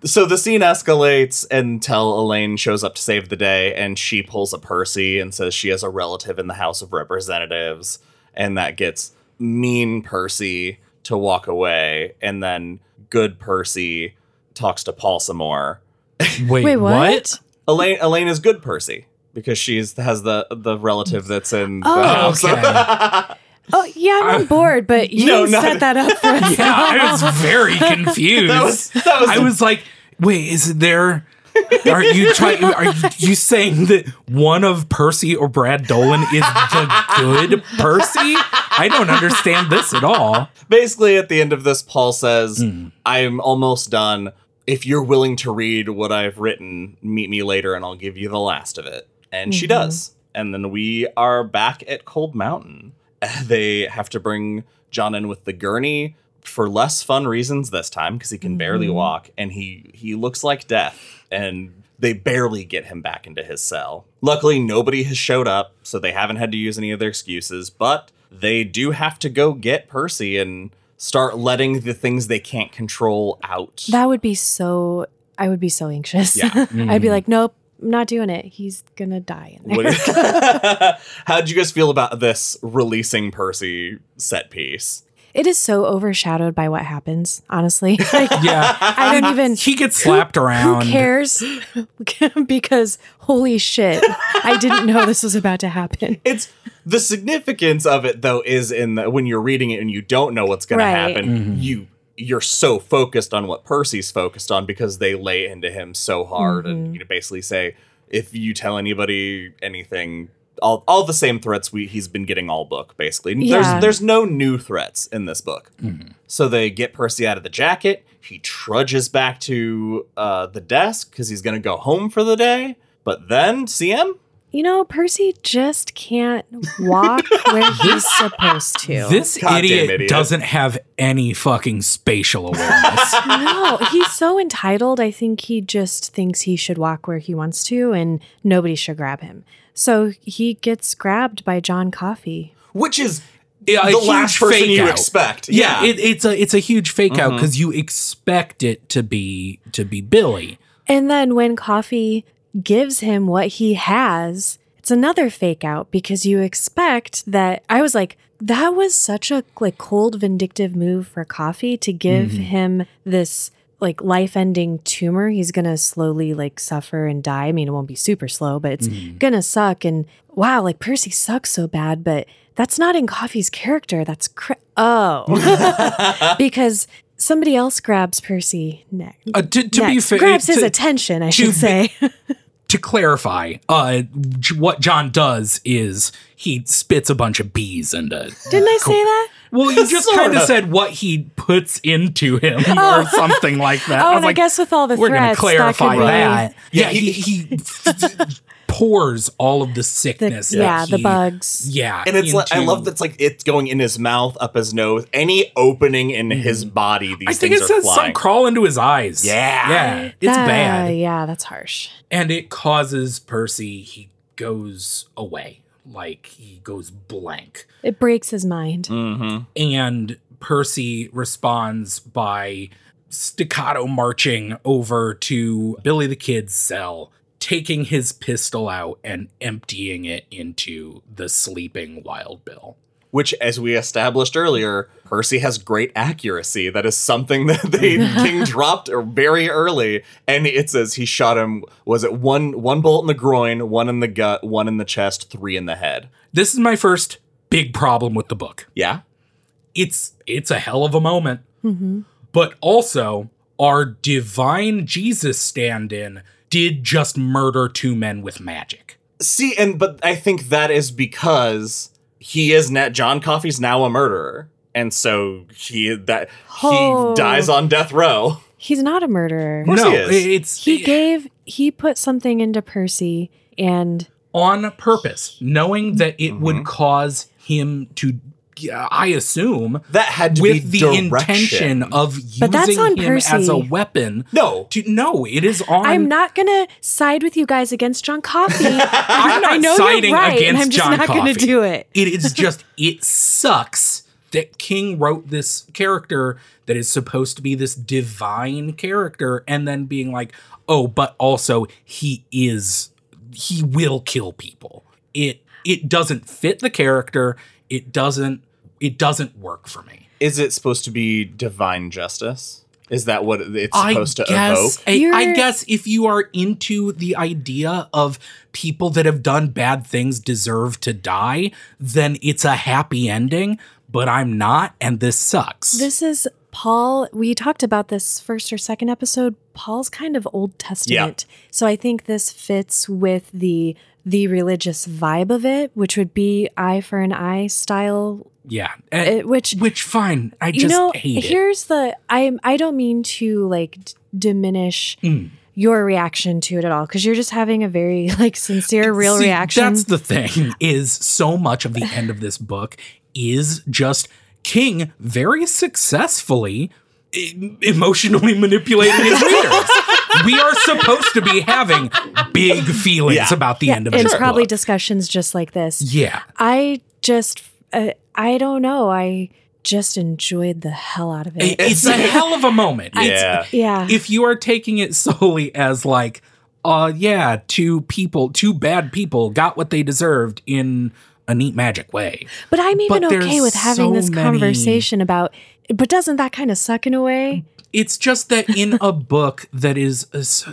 So the scene escalates until Elaine shows up to save the day, and she pulls a Percy and says she has a relative in the House of Representatives, and that gets mean Percy to walk away, and then good Percy talks to Paul some more. Wait, Wait, what? what? Elaine Elaine is good Percy because she's has the the relative that's in the Oh, house. okay. Oh, yeah, I'm on board, but you No, not- set that up for us. Yeah, I was very confused. that was that was I was like, wait, is there? Are you trying? Are you, you saying that one of Percy or Brad Dolan is the good Percy? I don't understand this at all. basically at the end of this paul says Hmm. i'm almost done if you're willing to read what i've written meet me later and i'll give you the last of it and she Mhm. does and then we are back at cold mountain they have to bring john in with the gurney for less fun reasons this time because he can barely Mhm. walk and he he looks like death and they barely get him back into his cell luckily nobody has showed up so they haven't had to use any of their excuses but they do have to go get percy and start letting the things they can't control out That would be so, I would be so anxious. Yeah. I'd be like, nope, I'm not doing it. He's going to die in there. How did you guys feel about this releasing percy set piece it is so overshadowed by what happens, honestly. Like, Yeah, I don't even. he gets slapped around. Who cares? because holy shit, I didn't know this was about to happen. it's the significance of it though is in the, when you're reading it and you don't know what's going Right. to happen you you're so focused on what percy's focused on because they lay into him so hard and Mhm. you know basically say if you tell anybody anything all, all the same threats we he's been getting all book basically. Yeah. there's there's no new threats in this book. Mhm. so they get percy out of the jacket. He trudges back to uh, the desk because he's going to go home for the day. But then cm You know, Percy just can't walk where he's supposed to. This idiot, idiot. doesn't have any fucking spatial awareness. no, he's so entitled. I think he just thinks he should walk where he wants to and nobody should grab him. So he gets grabbed by John Coffey. which is Yeah, a the last person you out. expect. yeah, it, it's a it's a huge fake out Mhm. because you expect it to be to be Billy. And then when Coffey gives him what he has, it's another fake out because you expect that I was like that was such a like cold vindictive move for Coffey to give Mhm. him this like life-ending tumor. He's gonna slowly like suffer and die. I mean, it won't be super slow, but it's gonna suck. And wow, like Percy sucks so bad, but that's not in Coffey's character. That's cra- oh, because somebody else grabs Percy next. Uh, to to be fair, grabs his to- attention. I to should be- say. to clarify, uh, what John does is he spits a bunch of bees into. Didn't I say that? Well, you just kind of said what he puts into him Oh. or something like that. Oh, I was and I guess with all the we're going to threats, that clarify be- that. Yeah, Yeah, he, he pours all of the The, sickness. that yeah, the bugs. Yeah, And it's like I into- love that's like it's going in his mouth, up his nose, any opening in his body. These Mm-hmm. I think things it are says some crawl into his eyes. Yeah. yeah, it's That- bad, Yeah, that's harsh. and it causes Percy. He goes away, like he goes blank. It breaks his mind. Mhm. and Percy responds by staccato marching over to Billy the Kid's cell, taking his pistol out and emptying it into the sleeping Wild Bill. Which, as we established earlier, Percy has great accuracy. That is something that they King dropped very early, and it says he shot him. Was it one one bolt in the groin, one in the gut, one in the chest, three in the head? This is my first big problem with the book. Yeah, It's it's a hell of a moment, hmm but also our divine Jesus stand-in did just murder two men with magic. See, and but I think that is because he is net John Coffey's now a murderer. And so he that Oh. he dies on death row. He's not a murderer. course no, he is. it's He gave he put something into Percy and on purpose, knowing that it would Mhm. cause him to, yeah, I assume, That had to be with be the direction. intention of But that's using on him as a weapon. no. To no, it is on. I'm not gonna side with you guys against John Coffey. I'm not I know siding you're right, and I'm just John not gonna do it. It is just it sucks that King wrote this character that is supposed to be this divine character, and then being like, oh, but also he is he will kill people. It it doesn't fit the character. It doesn't it doesn't work for me. Is it supposed to be divine justice? Is that what it's I supposed to guess evoke? I, I guess if you are into the idea of people that have done bad things deserve to die, then it's a happy ending. But I'm not, and this sucks. This is Paul. We talked about this first or second episode. Paul's kind of Old Testament. So I think this fits with the the religious vibe of it, which would be eye for an eye style. Yeah, It, which which fine. I just you know, hate it. here's the i'm I don't mean to like d- diminish Mm. your reaction to it at all because you're just having a very like sincere, real See, reaction. That's the thing. Is so much of the end of this book is just King very successfully e- emotionally manipulating his readers. we are supposed to be having big feelings Yeah. about the yeah, end of and this probably book. discussions just like this. yeah. I just, uh, I don't know. I just enjoyed the hell out of it. It- It's a hell of a moment. It's- Yeah. yeah. if you are taking it solely as like, uh, yeah, two people, two bad people got what they deserved in a neat magic way. but I'm even but okay with having so this many- conversation about, but doesn't that kind of suck in a way? It's just that in a book that is uh,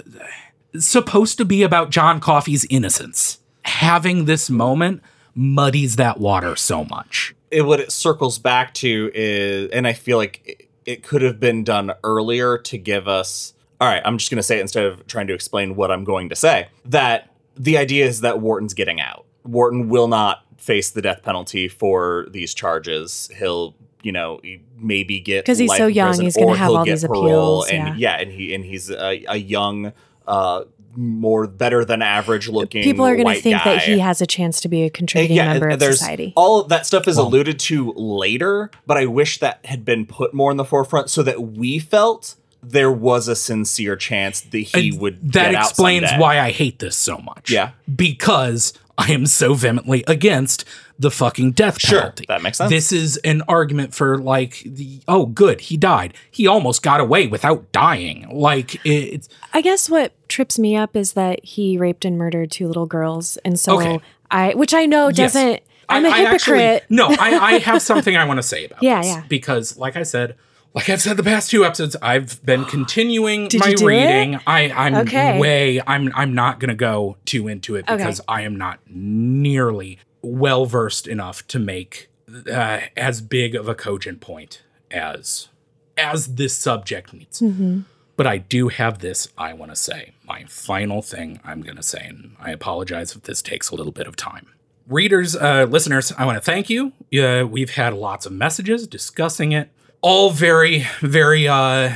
supposed to be about John Coffey's innocence, having this moment muddies that water so much. It, what it circles back to is, and I feel like it, it could have been done earlier to give us. All right, I'm just going to say it instead of trying to explain what I'm going to say. That the idea is that Wharton's getting out. Wharton will not face the death penalty for these charges. He'll, you know, maybe get because he's so young, prison, he's gonna have all these appeals, And yeah, and he and he's a, a young, uh, more better than average looking. People are going to white think that he has a chance to be a contributing member of there's society. all of that stuff is Well- alluded to later, but I wish that had been put more in the forefront so that we felt there was a sincere chance that he And would. that get explains someday. why I hate this so much. Yeah. Because I am so vehemently against the fucking death Sure, penalty. that makes sense. This is an argument for like the oh good, he died. He almost got away without dying. Like it's I guess what trips me up is that he raped and murdered two little girls, and so Okay. I, which I know doesn't. I'm a I- I actually- hypocrite. no, I, I have something I want to say about Yeah, this. yeah. Because, like I said, like I've said the past two episodes, I've been continuing Did my you do reading. it? I, I'm Okay. way I'm I'm not gonna go too into it Okay. because I am not nearly well versed enough to make uh, as big of a cogent point as as this subject needs. Mm-hmm. But I do have this I want to say. My final thing I'm going to say, and I apologize if this takes a little bit of time. Readers, uh, listeners, I want to thank you. Uh, we've had lots of messages discussing it, all very, very uh,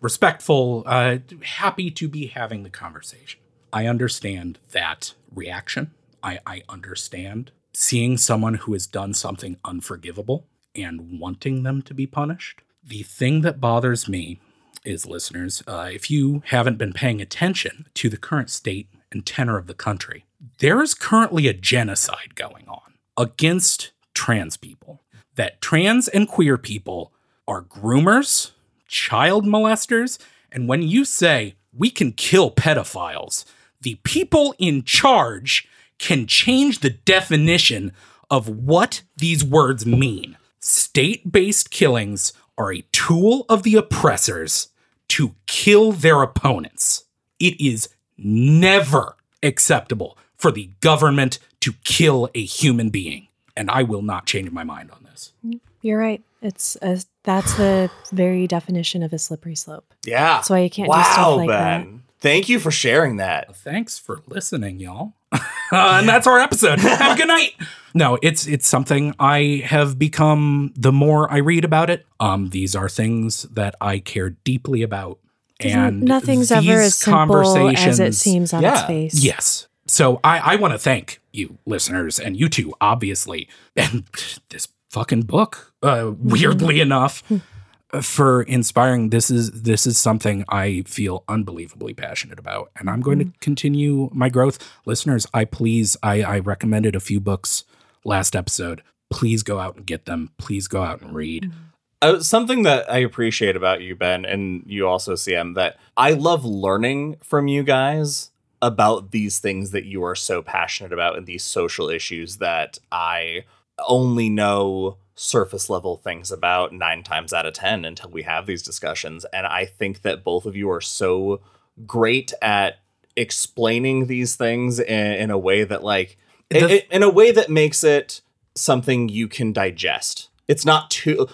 respectful, uh, happy to be having the conversation. I understand that reaction. I, I understand seeing someone who has done something unforgivable and wanting them to be punished. The thing that bothers me is, listeners, uh, if you haven't been paying attention to the current state and tenor of the country, there is currently a genocide going on against trans people. That trans and queer people are groomers, child molesters, and when you say we can kill pedophiles, the people in charge can change the definition of what these words mean. State based killings are a tool of the oppressors to kill their opponents. It is never acceptable for the government to kill a human being. And I will not change my mind on this. You're right. It's a, that's the very definition of a slippery slope. Yeah. That's why you can't do stuff like Ben. Thank you for sharing that. Thanks for listening, y'all. Uh, and that's our episode. Have a good night. No, it's it's something I have become the more I read about it. Um, these are things that I care deeply about. And nothing's ever as simple as it seems on its face. Yes. So I, I want to thank you, listeners, and you too, obviously, and this fucking book, uh, weirdly enough, for inspiring. This is this is something I feel unbelievably passionate about, and I'm going to continue my growth. Listeners, I please, I, I recommended a few books last episode. Please go out and get them. Please go out and read. Uh, something that I appreciate about you, Ben, and you also, CM, that I love learning from you guys about these things that you are so passionate about and these social issues that I only know surface level things about nine times out of 10 until we have these discussions. And I think that both of you are so great at explaining these things in, in a way that, like, i- The- i- in a way that makes it something you can digest. It's not too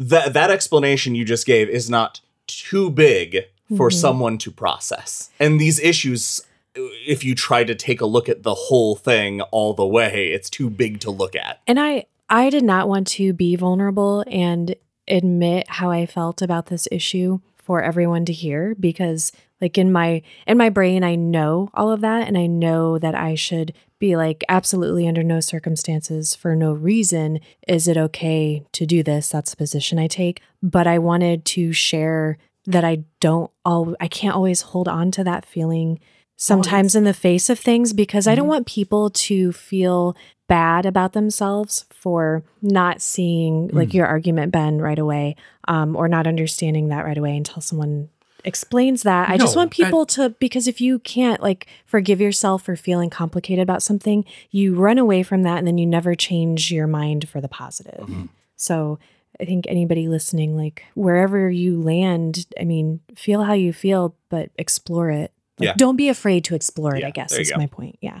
that that explanation you just gave is not too big for mm-hmm. someone to process. And these issues if you try to take a look at the whole thing all the way, it's too big to look at. And I I did not want to be vulnerable and admit how I felt about this issue for everyone to hear because like in my in my brain I know all of that and I know that I should be like absolutely under no circumstances for no reason. Is it okay to do this? That's the position I take. But I wanted to share that I don't all I can't always hold on to that feeling sometimes in the face of things because I don't mm-hmm. want people to feel bad about themselves for not seeing like Mm. your argument Ben right away um, or not understanding that right away until someone explains that. I just want people to because if you can't like forgive yourself for feeling complicated about something, you run away from that and then you never change your mind for the positive. Mhm. So I think anybody listening, like wherever you land, I mean, feel how you feel, but explore it. Like, Yeah. Don't be afraid to explore it, Yeah, I guess is go. my point. Yeah.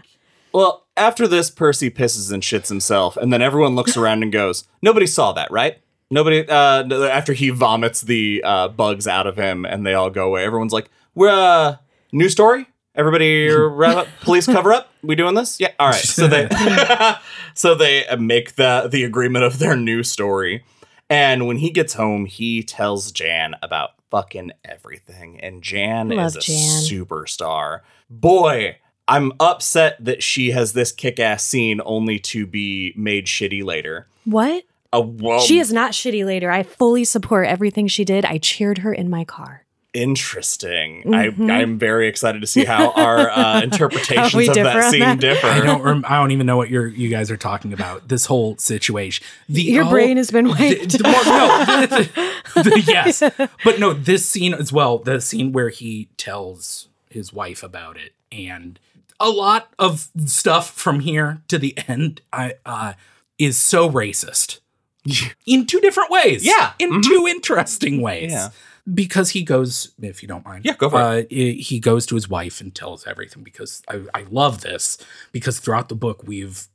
Well, after this, Percy pisses and shits himself, and then everyone looks around and goes, "Nobody saw that, right?" Nobody. Uh, after he vomits the uh, bugs out of him, and they all go away. Everyone's like, "We're uh, new story." Everybody, wrap up. Police cover up. We doing this? Yeah. All right. So they, so they uh, make the the agreement of their new story, and when he gets home, he tells Jan about fucking everything, and Jan Love is a Jan. superstar. Boy, I'm upset that she has this kick ass scene only to be made shitty later. What? Uh, well, she is not shitty later. I fully support everything she did. I cheered her in my car. interesting. Mhm. I, I'm very excited to see how our uh, interpretations we of that scene that. differ. I don't. Rem- I don't even know what you're. You guys are talking about. This whole situation. The Your whole- brain has been the- wiped. the- well, no, the- the- the- yes, but no. This scene as well. The scene where he tells his wife about it, and a lot of stuff from here to the end, I uh, is so racist. in two different ways. Yeah. In Mhm. two interesting ways. Yeah. Because he goes, if you don't mind. Yeah, go for uh, it. He goes to his wife and tells everything because I, I love this because throughout the book we've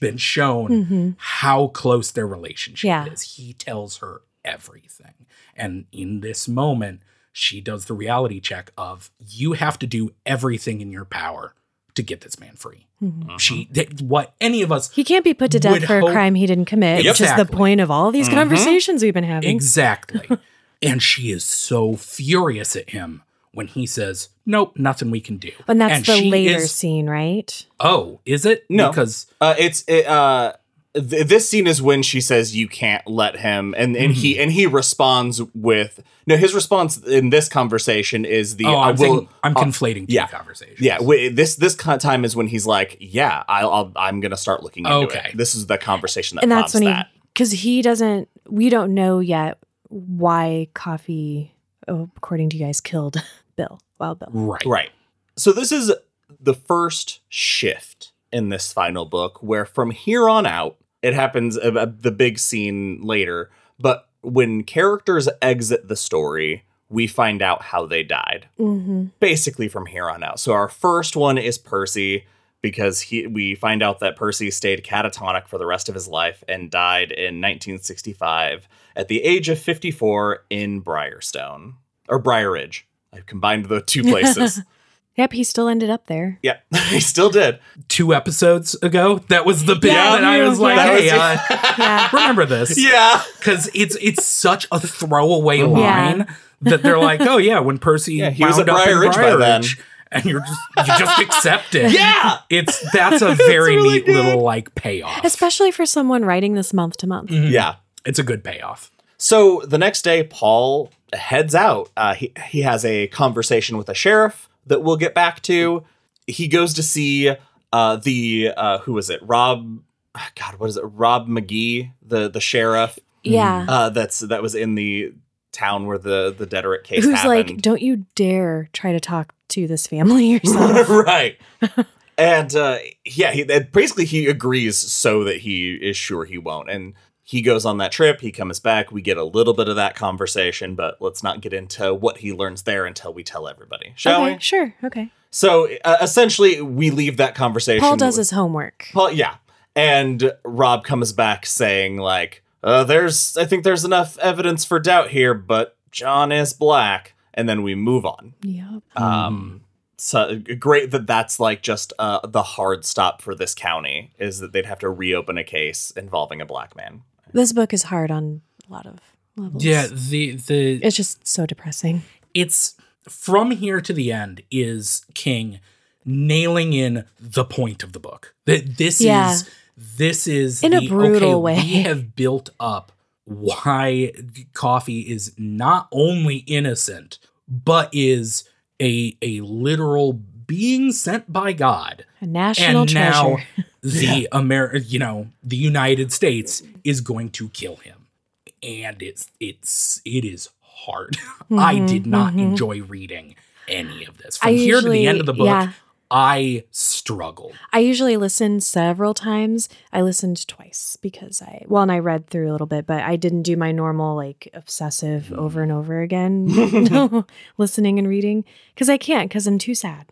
been shown hmm how close their relationship Yeah. is. He tells her everything. And in this moment, she does the reality check of you have to do everything in your power to get this man free. Mm-hmm. She th- what any of us He can't be put to death for hope- a crime he didn't commit, which is the point of all these Mhm. conversations we've been having. exactly. and she is so furious at him when he says, "Nope, nothing we can do." and that's And the later is- scene, right? Oh, is it? No. because Uh, it's it, uh, th- this scene is when she says you can't let him, and and he Mm-hmm. and he responds with no. His response in this conversation is the oh, I I'm, will. thinking- I'm uh, conflating two yeah. conversations. yeah, wi- this this time is when he's like, "Yeah, I'll, I'll I'm gonna start looking into Okay. it." This is the conversation that and that's prompts when he, because he doesn't. We don't know yet why Coffey, oh, according to you guys, killed Bill. Wild Bill. right. Right. So this is the first shift in this final book where from here on out, it happens uh, uh, the big scene later, but when characters exit the story, we find out how they died. Mm-hmm. Basically from here on out. So our first one is Percy because he we find out that Percy stayed catatonic for the rest of his life and died in 1965 at the age of 54 in Briarstone or Briar Ridge. I've combined the two places. Yep, he still ended up there. Yeah, he still did. Two episodes ago, that was the bit Yeah, that I was like, yeah. "Hey, uh, Yeah. remember this?" yeah. because it's it's such a throwaway line that they're like, "Oh yeah, when Percy Yeah, he was wound at up Briar in Ridge by then. And you're just you just accept it. Yeah. it's that's a very really neat good. little like payoff. Especially for someone writing this month to month. Mhm. Yeah. it's a good payoff. So the next day, Paul heads out. Uh, he he has a conversation with a sheriff that we'll get back to. He goes to see uh, the uh, who was it? Rob. God, what is it? Rob McGee, the the sheriff. Yeah. Uh, that's that was in the town where the the Detterick case Who's happened. like, don't you dare try to talk to this family yourself. right. and uh, yeah, he basically he agrees so that he is sure he won't. And he goes on that trip. He comes back. We get a little bit of that conversation, but let's not get into what he learns there until we tell everybody, shall okay, we? sure. Okay. So uh, essentially, we leave that conversation. Paul does with- his homework. Paul, yeah. And Rob comes back saying like, uh, "There's, I think there's enough evidence for doubt here, but John is black." And then we move on. Yep. Um, so great that that's like just uh, the hard stop for this county is that they'd have to reopen a case involving a black man. This book is hard on a lot of levels. Yeah, the the It's just so depressing. it's from here to the end is King nailing in the point of the book. That this Yeah. is this is In a brutal okay, way. We have built up why Coffey is not only innocent, but is a a literal being sent by God. A national and treasure. now the Amer you know, the United States is going to kill him. And it's it's it is hard. I Mhm, did not mhm. enjoy reading any of this. From I here to the end of the book, yeah. I struggled. I usually listen several times. I listened twice because I well, and I read through a little bit, but I didn't do my normal like obsessive over and over again listening and reading because I can't because I'm too sad.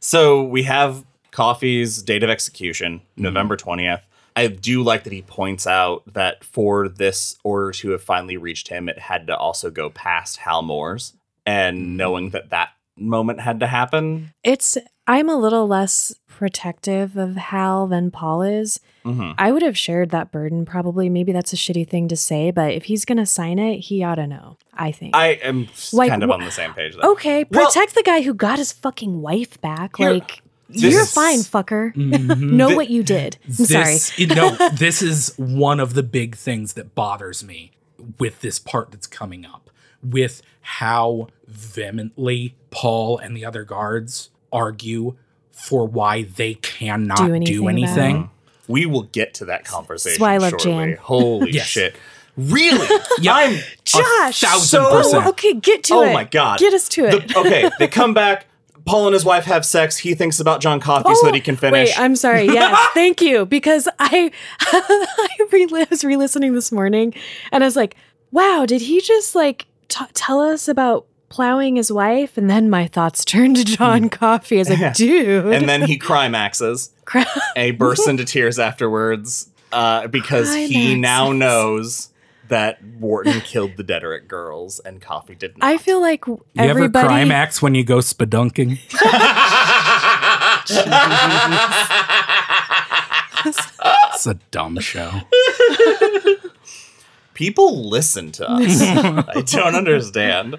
So we have Coffey's date of execution, Mm-hmm. November 20th. I do like that he points out that for this order to have finally reached him, it had to also go past Hal Moores. And Mm-hmm. knowing that that moment had to happen. It's I'm a little less protective of Hal than Paul is. Mhm. I would have shared that burden probably. Maybe that's a shitty thing to say, but if he's gonna sign it, he ought to know. I think. I am Like, kind of wh- on the same page. Though. okay, Well- protect the guy who got his fucking wife back. Here- like this you're fine, fucker. Mhm. know Thi- what you did. I'm sorry. this, you know, this is one of the big things that bothers me with this part that's coming up, with how vehemently Paul and the other guards argue for why they cannot Do do anything anything. We will get to that conversation. why I love shortly. Jan. Holy Yes. shit. Really? Yeah. I'm Josh, thousand so- percent. Oh, okay, get to Oh it. Oh my God. Get us to it. The- okay, they come back. Paul and his wife have sex. He thinks about John Coffey so that he can finish. Wait, I'm sorry. Yes, thank you. Because I I re- was re-listening this morning, and I was like, "Wow, did he just like t- tell us about plowing his wife?" And then my thoughts turned to John Coffey. As I was like, "Dude," and then he climaxes. Cry- and he bursts into tears afterwards uh, because he now knows that Wharton killed the Detterick girls and Coffey did not. I feel like everybody. You ever everybody. climax when you go spludunking? it's a dumb show. People listen to us. I don't understand.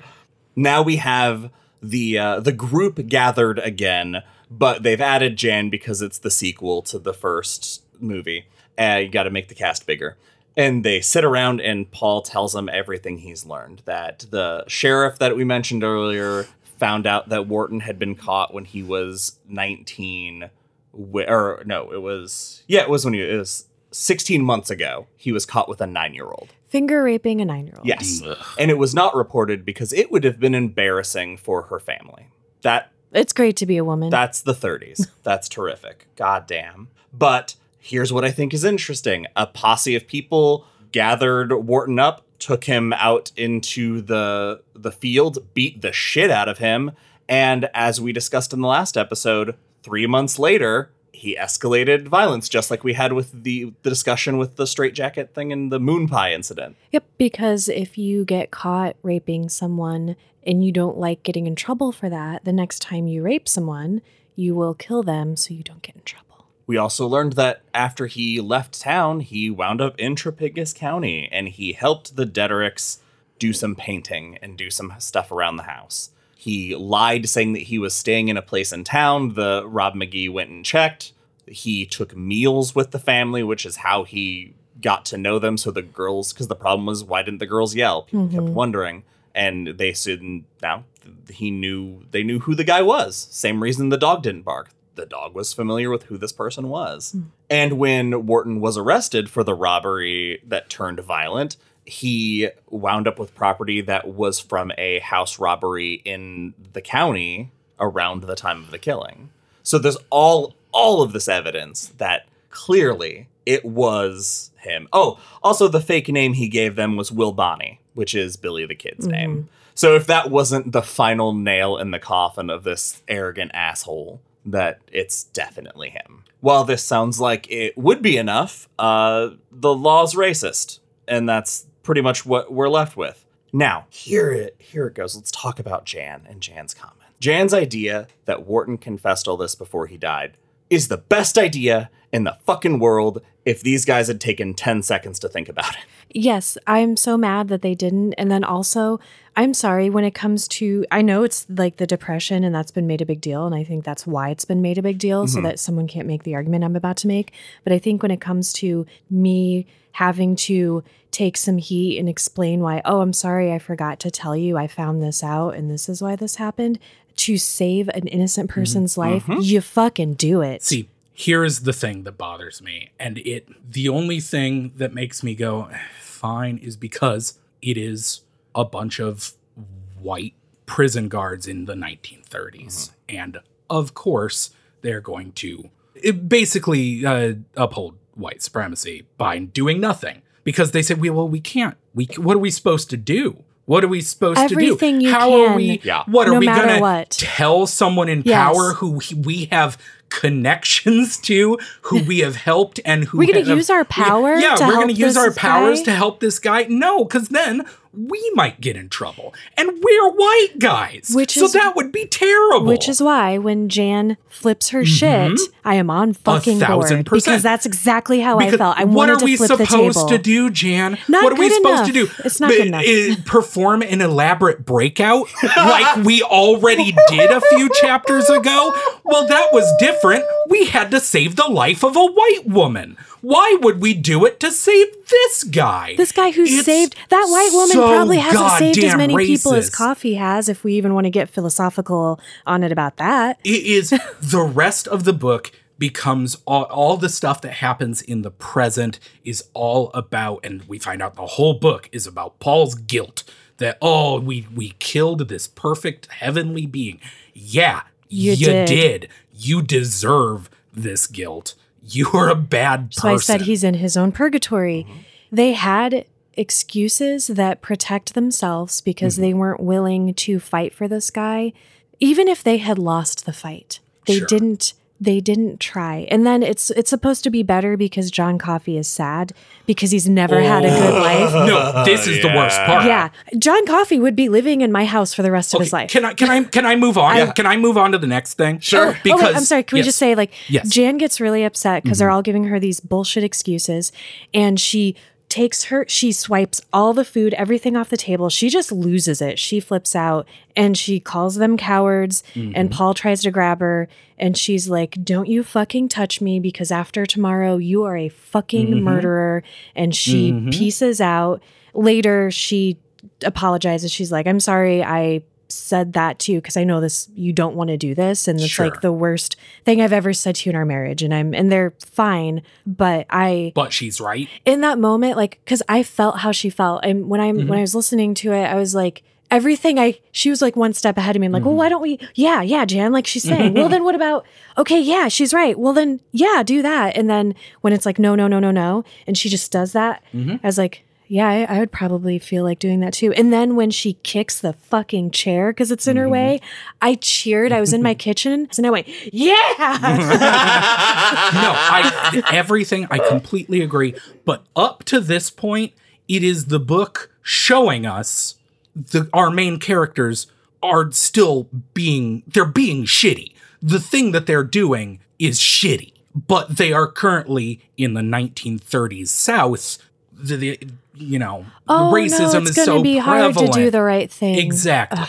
Now we have the uh, the group gathered again, but they've added Jan because it's the sequel to the first movie. Uh, you got to make the cast bigger. And they sit around, and Paul tells them everything he's learned. That the sheriff that we mentioned earlier found out that Wharton had been caught when he was 19. Or no, it was yeah, it was when he it was 16 months ago. He was caught with a nine year old. finger raping a nine-year-old. Yes. And it was not reported because it would have been embarrassing for her family. That it's great to be a woman. that's the 30s. That's terrific. God damn. But here's what I think is interesting. A posse of people gathered Wharton up, took him out into the the field, beat the shit out of him, and as we discussed in the last episode, 3 months later, he escalated violence just like we had with the the discussion with the straitjacket thing and the moon pie incident. Yep, because if you get caught raping someone and you don't like getting in trouble for that, the next time you rape someone, you will kill them so you don't get in trouble. We also learned that after he left town, he wound up in Trapingus County and he helped the Dettericks do some painting and do some stuff around the house. He lied saying that he was staying in a place in town. The Rob McGee went and checked. He took meals with the family, which is how he got to know them. So the girls, because the problem was, why didn't the girls yell? People kept Mhm. wondering. And they said now he knew they knew who the guy was. Same reason the dog didn't bark. The dog was familiar with who this person was. Hmm. And when Wharton was arrested for the robbery that turned violent, he wound up with property that was from a house robbery in the county around the time of the killing. So there's all all of this evidence that clearly it was him. Oh, also the fake name he gave them was Will Bonney, which is Billy the kid's mm-hmm. name. So if that wasn't the final nail in the coffin of this arrogant asshole, that it's definitely him. While this sounds like it would be enough, uh, the law's racist, and that's pretty much what we're left with. Now, here it here it goes. Let's talk about Jan and Jan's comment. Jan's idea that Wharton confessed all this before he died is the best idea in the fucking world if these guys had taken 10 seconds to think about it. Yes, I'm so mad that they didn't. And then also, I'm sorry when it comes to, I know it's like the depression and that's been made a big deal. And I think that's why it's been made a big deal so that someone can't make the argument I'm about to make. But I think when it comes to me having to take some heat and explain why, oh, I'm sorry, I forgot to tell you, I found this out and this is why this happened, to save an innocent person's life, you fucking do it. See, here's the thing that bothers me, and it the only thing that makes me go "Eh, fine is because it is a bunch of white prison guards in the 1930s, and of course they're going to it basically uh, uphold white supremacy by doing nothing because they said, "We well, we can't. We what are we supposed to do?" What are we supposed Everything to do? you How are we? Yeah. What are we gonna what. tell someone in Yes. power who we have connections to, who we have helped, and who We're gonna have- use our power Yeah, to we're gonna use our powers guy? to help this guy. No, because then we might get in trouble, and we're white guys, Which so is- that would be terrible. Which is why when Jan flips her shit, I am on fucking thousand board percent. because that's exactly how I felt. I what wanted are we to flip the supposed table. to do, Jan? Not what are we supposed to do? enough. It's not But, good enough. uh, perform an elaborate breakout like we already did a few chapters ago? Well, that was different. We had to save the life of a white woman. Why would we do it to save this guy? This guy who saved that white woman so probably hasn't saved as many people as. Coffey has. If we even want to get philosophical on it about that, it is the rest of the book becomes all, all the stuff that happens in the present is all about and we find out the whole book is about paul's guilt that oh we we killed this perfect heavenly being yeah You you did. did. You deserve this guilt. You're a bad person. So I said he's in his own purgatory. Mm-hmm. They had excuses that protect themselves because Mm-hmm. they weren't willing to fight for this guy, even if they had lost the fight. They Sure. didn't. They didn't try. And then it's it's supposed to be better because John Coffey is sad because he's never had a good life. no, this is the worst part. Yeah, John Coffey would be living in my house for the rest of his life. Can I can I can I move on? Yeah. Can I move on to the next thing? Sure. Oh, oh, wait, I'm sorry. Can we just say, like, Yes. Mm-hmm. Jan gets really upset because they're all giving her these bullshit excuses, and she takes her, she swipes all the food, everything off the table. She just loses it. She flips out and she calls them cowards. Mm-hmm. And Paul tries to grab her, and she's like, "Don't you fucking touch me because after tomorrow you are a fucking Mm-hmm. murderer." And she pieces out. Later, she apologizes. She's like, "I'm sorry. I." said that too because I know this you don't want to do this and it's Sure. like the worst thing I've ever said to you in our marriage and I'm and they're fine but I But she's right. in that moment like cuz I felt how she felt and when I am when mm-hmm. I was listening to it I was like everything I she was like one step ahead of me I'm like well mm-hmm. why don't we yeah yeah Jan like she's saying well then what about okay yeah she's right well then yeah do that and then when it's like no no no no no and she just does that mm-hmm. I was like yeah, I, I would probably feel like doing that too. And then when she kicks the fucking chair because it's in her way, mm-hmm. I cheered. I was in my kitchen and I went, yeah. No, I everything I completely agree. But up to this point, it is the book showing us the our main characters are still being they're being shitty. The thing that they're doing is shitty. But they are currently in the 1930s South. The, the you know, oh, racism no, it's is gonna so be hard prevalent. to do the right thing. Exactly.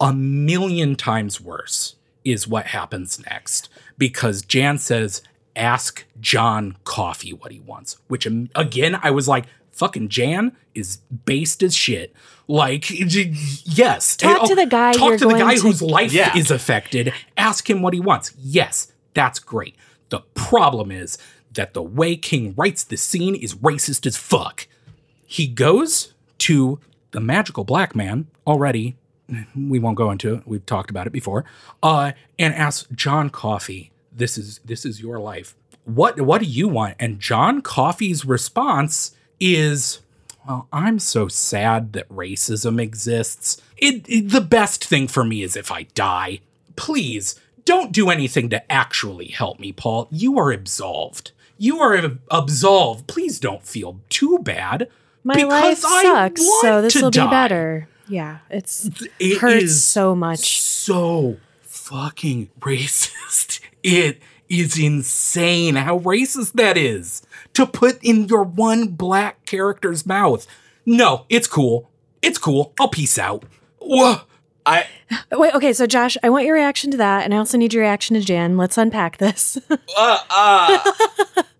A million times worse is what happens next because Jan says, ask John Coffey what he wants, which um, again, I was like, fucking Jan is based as shit. Like, yes. Talk to the guy Talk you're to the guy to- whose life Yeah. is affected. Ask him what he wants. Yes, that's great. The problem is that the way King writes the scene is racist as fuck he goes to the magical black man already we won't go into it we've talked about it before uh and asks john coffey this is this is your life. What what do you want? And john coffey's response is well i'm so sad that racism exists. It, it- the best thing for me is if i die. Please don't do anything to actually help me paul. You are absolved. You are absolved. Please don't feel too bad My because life sucks, so this will be better. Yeah, it's It hurts so much. so fucking racist. It is insane how racist that is to put in your one black character's mouth. No, it's cool. It's cool. I'll peace out. Whoa. I Wait, okay, so Josh, I want your reaction to that, and I also need your reaction to Jan. Let's unpack this. uh, uh,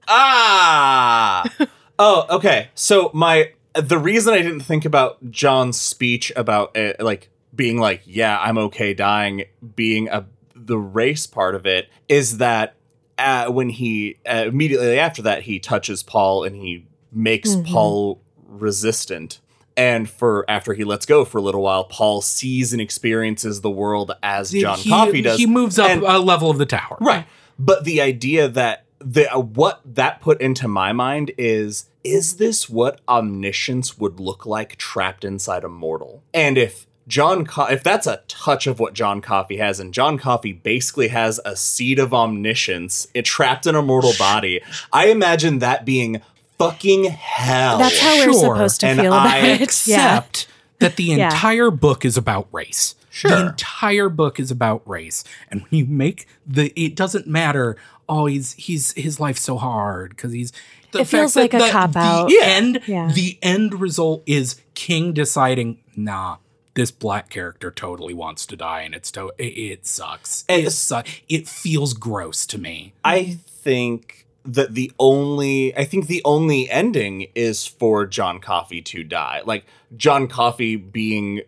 ah. Oh, okay. So my the reason I didn't think about John's speech about it, like being like, "Yeah, I'm okay dying," being a the race part of it is that uh, when he uh, immediately after that he touches Paul and he makes Mhm. Paul resistant. And for after he lets go for a little while, Paul sees and experiences the world as John he, Coffey does. He moves up And- a level of the tower. Right. But the idea that the uh, what that put into my mind is is this what omniscience would look like trapped inside a mortal? And if John Co- if that's a touch of what John Coffey has and John Coffey basically has a seed of omniscience it trapped in a mortal body, I imagine that being fucking hell. That's how we're supposed to And feel I about it. Yeah. Except that the Yeah. entire book is about race. Sure. The entire book is about race. And when you make the it doesn't matter, oh, he's he's his life's so hard because he's the It feels like that a the- cop-out. The end Yeah. the end result is King deciding, nah, this black character totally wants to die and it's to it, it sucks. And- It, su- it feels gross to me. I think that the only I think the only ending is for John Coffey to die. Like John Coffey being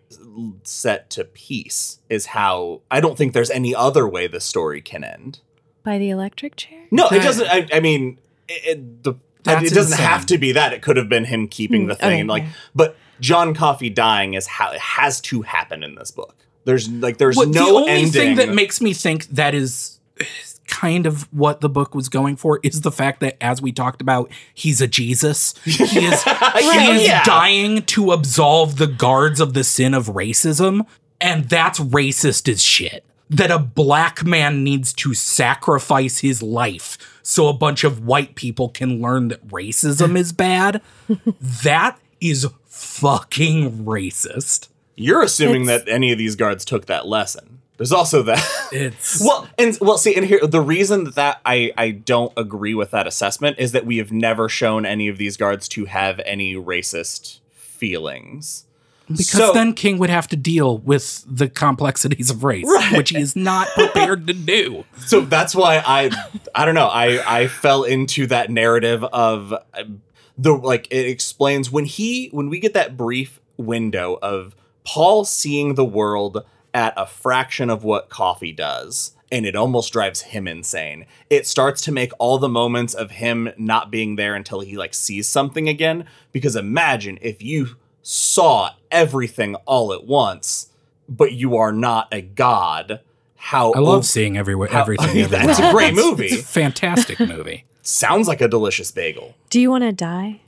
set to peace is how I don't think there's any other way the story can end. By the electric chair? No, it doesn't. I, I mean, it, it- the That's it doesn't insane. have to be that. It could have been him keeping Hmm, the thing. okay, like, yeah. but John Coffey dying is how it has to happen in this book. There's like there's What- no the only ending. thing that makes me think that is kind of what the book was going for is the fact that as we talked about he's a jesus he is he is Yeah. dying to absolve the guards of the sin of racism and that's racist as shit that a black man needs to sacrifice his life so a bunch of white people can learn that racism is bad that is fucking racist You're assuming It's- that any of these guards took that lesson. There's also that. it's well, and well, see, and here the reason that, that I I don't agree with that assessment is that we have never shown any of these guards to have any racist feelings. Because So- then King would have to deal with the complexities of race, Right. which he is not prepared to do. So that's why I I don't know I I fell into that narrative of the like it explains when he when we get that brief window of Paul seeing the world at a fraction of what Coffey does and it almost drives him insane. It starts to make all the moments of him not being there until he like sees something again because imagine if you saw everything all at once but you are not a god how I love op- seeing everywhere how- everything. everywhere. That's a great movie. It's a fantastic movie. sounds like a delicious bagel. Do you want to die?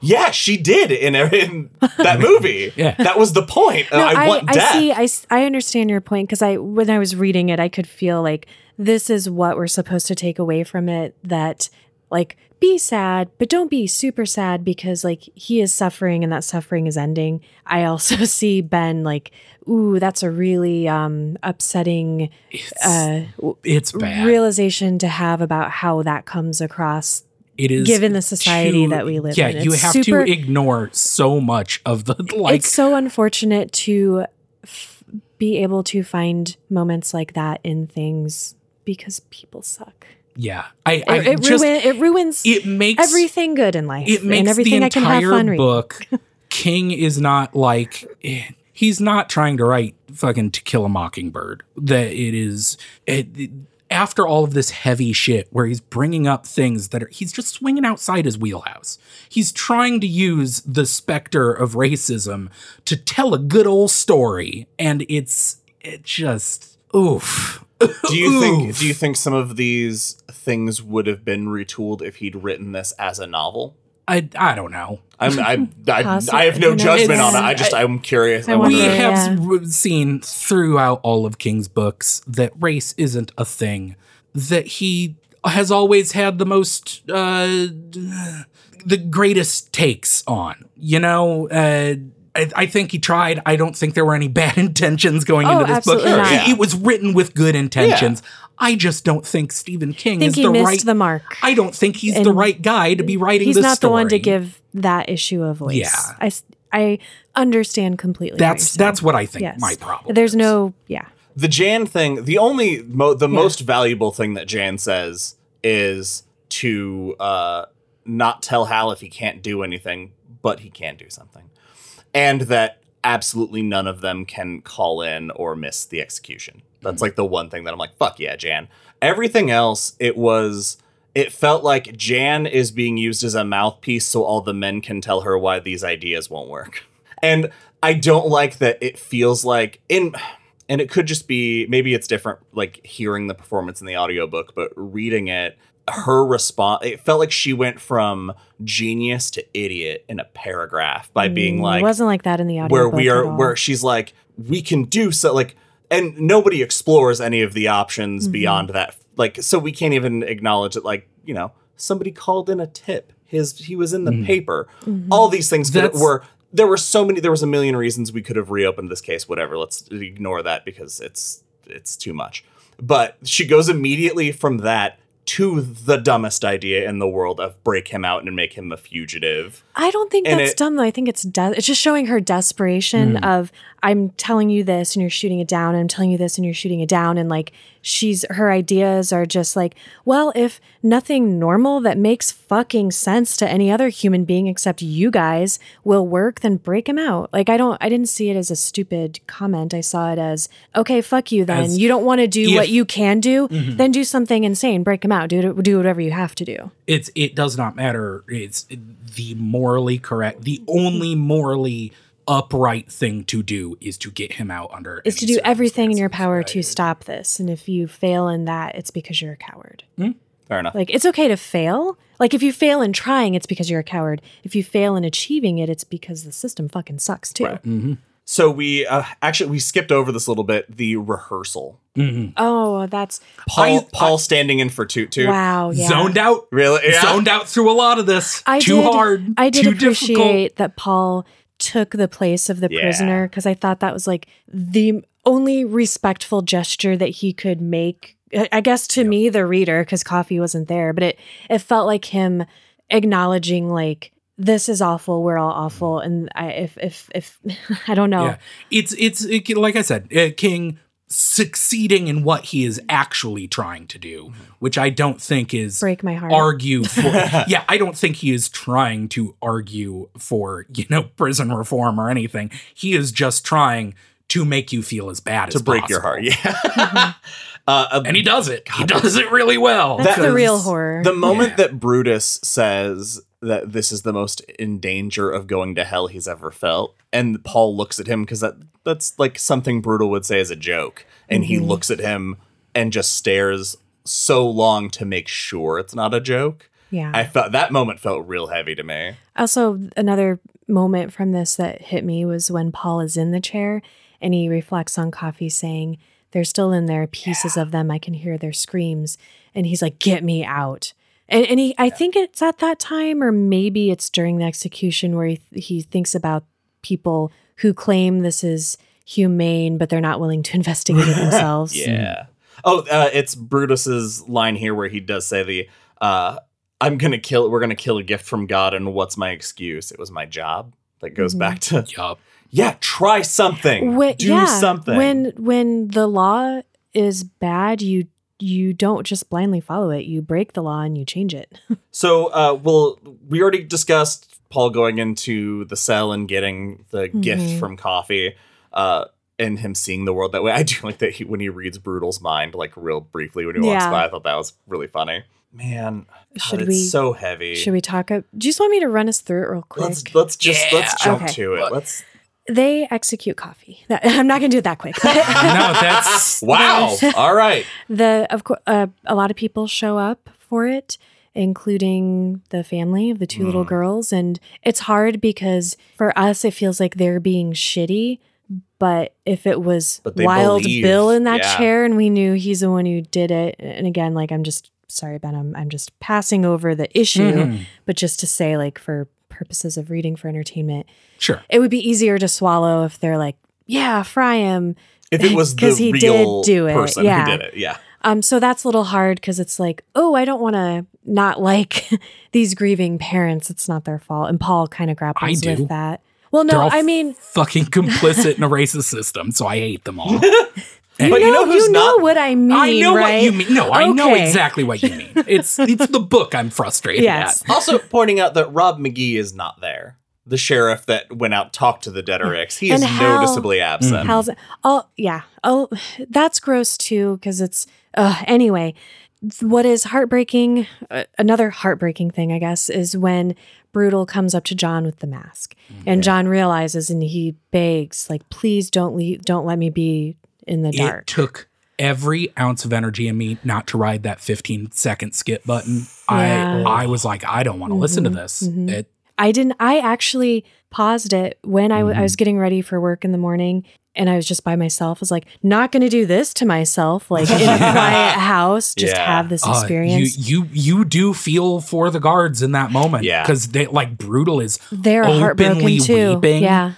yeah, she did in, in that movie. Yeah. that was the point. Uh, I, want death. see. I, s- I understand your point because I when I was reading it, I could feel like this is what we're supposed to take away from it. That like be sad, but don't be super sad because like he is suffering and that suffering is ending. I also see Ben like, ooh, that's a really um upsetting It's, uh it's bad. realization to have about how that comes across it is given the society too- that we live yeah, in. Yeah, you have super- to ignore so much of the like. it's so unfortunate to f- be able to find moments like that in things because people suck. Yeah, I, I It, it, just ruin, it ruins it makes everything good in life it makes and everything the I can have entire fun reading. book. King is not like eh, he's not trying to write fucking To Kill a Mockingbird. That it is it, it- after all of this heavy shit, where he's bringing up things that are he's just swinging outside his wheelhouse. He's trying to use the specter of racism to tell a good old story, and it's it just oof. do you think? Oof. Do you think some of these things would have been retooled if he'd written this as a novel? I I don't know. I'm, I, I, I have no Who knows? judgment on it. I just, I'm curious. I I wonder- we have yeah. seen throughout all of King's books that race isn't a thing. That he has always had the most, uh, the greatest takes on. You know, uh, I, I think he tried. I don't think there were any bad intentions going Oh, into this book. absolutely not. It- It was written with good intentions. I just don't think Stephen King I think is he the missed right. the mark. I don't think he's the right guy to be writing. This video. He's this not the one to give that issue a voice. Yeah. I, I understand completely. That's you're that's what I think. Yes. My problem. There's is. no yeah. the Jan thing, the only mo- the most valuable thing that Jan says is to uh, not tell Hal if he can't do anything, but he can do something, and that absolutely none of them can call in or miss the execution. That's like the one thing that I'm like, fuck yeah, Jan. Everything else, it was. It felt like Jan is being used as a mouthpiece so all the men can tell her why these ideas won't work. And I don't like that it feels like in and it could just be maybe it's different like hearing the performance in the audiobook but reading it her response it felt like she went from genius to idiot in a paragraph by being Mm, like it wasn't like that in the audio. where we are where she's like we can do so like and nobody explores any of the options Mm-hmm. beyond that. Like so we can't even acknowledge that like you know somebody called in a tip. His he was in the paper. Mm-hmm. all these things could, were there were so many there was a million reasons we could have reopened this case whatever. Let's ignore that because it's it's too much. But she goes immediately from that to the dumbest idea in the world of break him out and make him a fugitive I don't think and that's it- dumb though. I think it's de- it's just showing her desperation hmm. of I'm telling you this and you're shooting it down. And I'm telling you this and you're shooting it down. And like she's her ideas are just like, well, if nothing normal that makes fucking sense to any other human being except you guys will work, then break him out. Like I don't I didn't see it as a stupid comment. I saw it as okay, fuck you then. As you don't want to do if- what you can do, mm-hmm. then do something insane. Break him out. Do do whatever you have to do. it's it does not matter it's the morally correct the only morally upright thing to do is to get him out under is to do everything in your power right? to stop this. And if you fail in that, it's because you're a coward. Hmm? Fair enough. Like it's okay to fail. Like if you fail in trying, it's because you're a coward. If you fail in achieving it, it's because the system fucking sucks too. Right. Mm-hmm. so we uh, actually we skipped over this a little bit. The rehearsal. Mm-hmm. Oh, that's Paul I- Paul standing in for Toot Toot. wow. Yeah. zoned out Really? Yeah. zoned out through a lot of this I too did, hard I did too appreciate difficult that Paul took the place of the Yeah. prisoner because I thought that was like the only respectful gesture that he could make. I guess to me, the reader, because Coffey wasn't there, but it it felt like him acknowledging like this is awful. We're all awful, and I if if if I don't know. yeah it's it's it, like i said uh, king succeeding in what he is actually trying to do which i don't think is Break my heart. argue for yeah i don't think he is trying to argue for you know prison reform or anything he is just trying to make you feel as bad as to as break your heart. Yeah. uh, uh, and he does it he does it really well That's the real horror. the moment Yeah. that Brutus says that this is the most in danger of going to hell he's ever felt, and Paul looks at him because that that's like something brutal would say as a joke, and he Mm-hmm. looks at him and just stares so long to make sure it's not a joke. yeah. I felt that moment felt real heavy to me. Also, another moment from this that hit me was when Paul is in the chair and he reflects on Coffey saying, They're still in there, pieces of them. I can hear their screams. And he's like, Get me out. And, and he, I think it's at that time, or maybe it's during the execution where he, he thinks about people who claim this is humane, but they're not willing to investigate it themselves. Yeah. Oh, uh, it's Brutus's line here where he does say the uh, "I'm gonna kill. We're gonna kill a gift from God, and what's my excuse? It was my job." That goes Mhm. back to job. yeah. Try something. Wh- Do yeah, something. When when the law is bad, you you don't just blindly follow it. You break the law and you change it. So, uh, well, we already discussed Paul going into the cell and getting the gift Mhm. from Coffey, uh, and him seeing the world that way. I do like that he, when he reads Brutal's mind, like real briefly when he walks by. I thought that was really funny. Man, God, Should it's we- so heavy. Should we talk? Up, do you just want me to run us through it real quick? Let's let's just Yeah. let's jump Okay. to it. Let's they execute Coffey. That- I'm not going to do it that quick. No that's wow. All right. the of course uh, a lot of people show up for it including the family of the two little Mm. girls and it's hard because for us it feels like they're being shitty but if it was wild believe, bill in that yeah. chair and we knew he's the one who did it and again like i'm just sorry ben i'm, I'm just passing over the issue Mhm. but just to say like for purposes of reading for entertainment sure it would be easier to swallow if they're like yeah fry him If it was the 'Cause he did real do it, person yeah. who did it, yeah. Um, so that's a little hard because it's like, oh, I don't want to not like these grieving parents. It's not their fault. And Paul kind of grapples do. with that. Well, no, all I mean, fucking complicit in a racist system so i hate them all you, But know, you know who's you know not- what I mean. I know right? what you mean. No, I know exactly what you mean. It's it's the book I'm frustrated Yes. at. Also pointing out that Rob McGee is not there. The sheriff that went out talked to the Dettericks. He is And how- noticeably absent. How's it? Oh, yeah. Oh, that's gross too because it's, uh, anyway, what is heartbreaking, uh, another heartbreaking thing, I guess, is when Brutal comes up to John with the mask. And John realizes and he begs, like, please don't leave, don't let me be in the dark." It took every ounce of energy in me not to ride that 15 second skip button. Yeah. I I was like, I don't want to listen to this. mhm. It, I didn't. I actually paused it when I, w- I Mhm. was getting ready for work in the morning, and I was just by myself. I was like, not going to do this to myself, like in a quiet house. Just Yeah. have this uh, experience. you you you do feel for the guards in that moment. Yeah. Because they like brutal is They're heartbroken openly too. weeping. Yeah,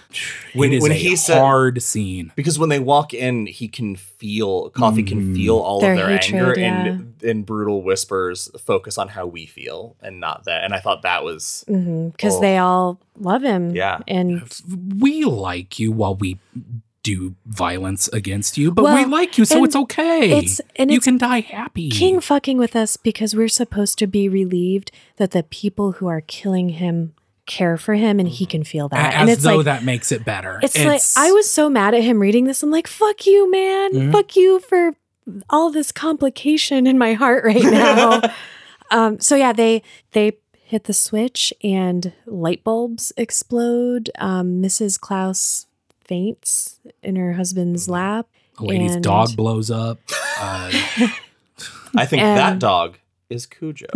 When- it is when a he said- hard scene. because when they walk in, he can feel Coffey can Mm. feel all Their of their hatred, anger, and in brutal whispers focus on how we feel and not that. And I thought that was because Oh. they all love him. Yeah. and We like you while we do violence against you, but we like you, so and it's okay. it's- and you it's can die happy. King fucking with us because we're supposed to be relieved that the people who are killing him care for him, and he can feel that. as and it's though like that makes it better. It's, like I was so mad at him reading this. I'm like, "Fuck you, man! Mhm. Fuck you for all this complication in my heart right now." um, so yeah, they they hit the switch and light bulbs explode. Um, Mrs. Klaus faints in her husband's lap. A lady's and- dog blows up. Uh, I think that dog is Cujo.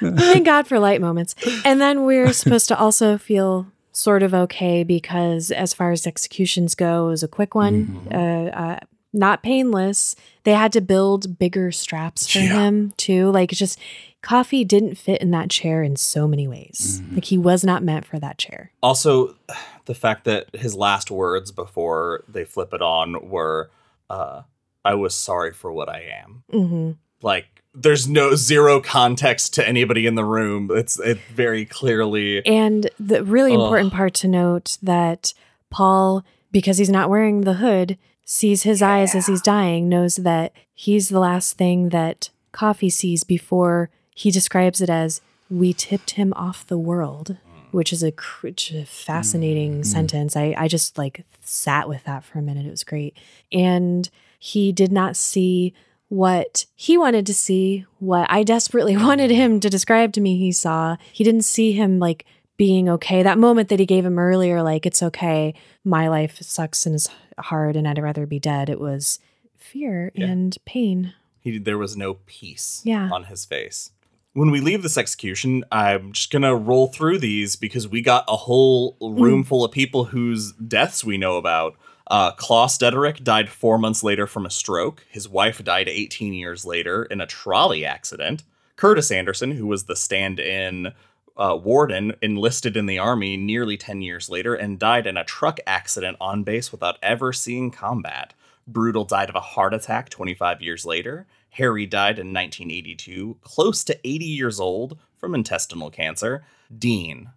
Thank God for light moments. And then we're supposed to also feel sort of okay because, as far as executions go, it was a quick one, uh, uh, not painless. They had to build bigger straps for Yeah. him too. Like, it's just Coffey didn't fit in that chair in so many ways. Like, he was not meant for that chair. also, the fact that his last words before they flip it on were, uh, "I was sorry for what I am." hmm Like, there's no zero context to anybody in the room. It's it very clearly. And the really Ugh. important part to note that Paul, because he's not wearing the hood, sees his eyes as he's dying, knows that he's the last thing that Coffey sees before he describes it as we tipped him off the world, hmm. which is a, cr- which is a fascinating hmm. sentence. I, I just like sat with that for a minute. It was great. And he did not see what he wanted to see, what I desperately wanted him to describe to me he saw. He didn't see him like being okay. That moment that he gave him earlier, like, it's okay, my life sucks and is hard and I'd rather be dead. It was fear Yeah. and pain. He, there was no peace Yeah. on his face. When we leave this execution, I'm just gonna roll through these because we got a whole room full of people whose deaths we know about. Uh, Klaus Detterick died four months later from a stroke. His wife died 18 years later in a trolley accident. Curtis Anderson, who was the stand-in uh, warden, enlisted in the army nearly 10 years later and died in a truck accident on base without ever seeing combat. Brutal died of a heart attack 25 years later. Harry died in 1982, close to 80 years old from intestinal cancer. Dean.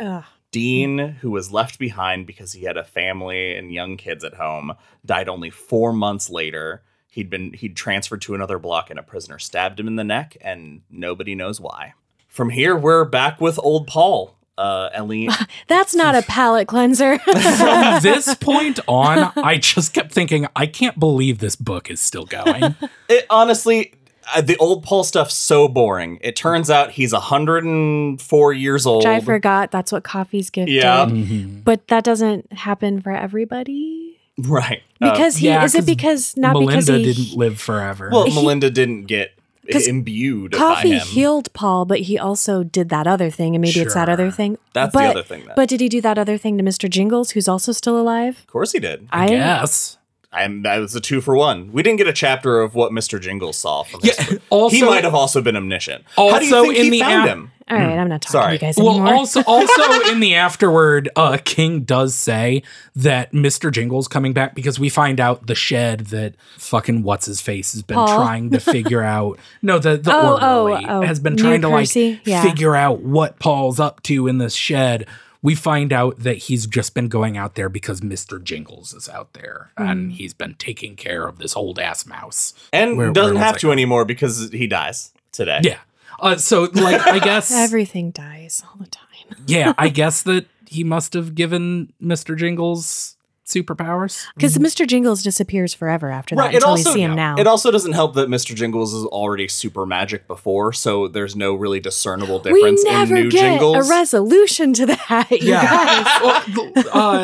Ugh. Dean, who was left behind because he had a family and young kids at home, died only four months later. He'd been he'd transferred to another block and a prisoner stabbed him in the neck, and nobody knows why. From here, we're back with old Paul. Uh, Eileen, That's not a palate cleanser. from this point on, I just kept thinking, I can't believe this book is still going. it, honestly, uh, the old Paul stuff's so boring. It turns out he's 104 years old. Which I forgot that's what Coffey's gift Yeah. did. Mhm. But that doesn't happen for everybody. Right. Uh, Because he yeah, is it 'cause because not Melinda because he didn't live forever. well, he- Melinda didn't get 'Cause imbued by Coffey him. healed Paul, but he also did that other thing, and maybe it's that other thing. That's but, the other thing. Then. But did he do that other thing to Mr. Jingles, who's also still alive? of course he did. I guess. I'm, that was a two for one. We didn't get a chapter of what Mr. Jingles saw from his. Yeah, also- he might have also been omniscient. How do you Also think in he the found app- him? All right, I'm not talking Sorry. to you guys Well, anymore. also, also in the afterward, uh, King does say that Mr. Jingle's coming back because we find out the shed that fucking what's his face has been Paul? trying to figure out. No, the the Oh, oh, orderly oh, has been New trying to Percy? like Yeah. figure out what Paul's up to in this shed. We find out that he's just been going out there because Mr. Jingles is out there Hmm. and he's been taking care of this old ass mouse. And Where- doesn't where have I to anymore because he dies today. Yeah. Uh, so like I guess Everything dies all the time. yeah, I guess that he must have given Mr. Jingles superpowers. Because Mr. Jingles disappears forever after that Right. It until also we see him now. it also doesn't help that Mr. Jingles is already super magic before, so there's no really discernible difference. we difference never in new get Jingles. a resolution to that. you guys. well,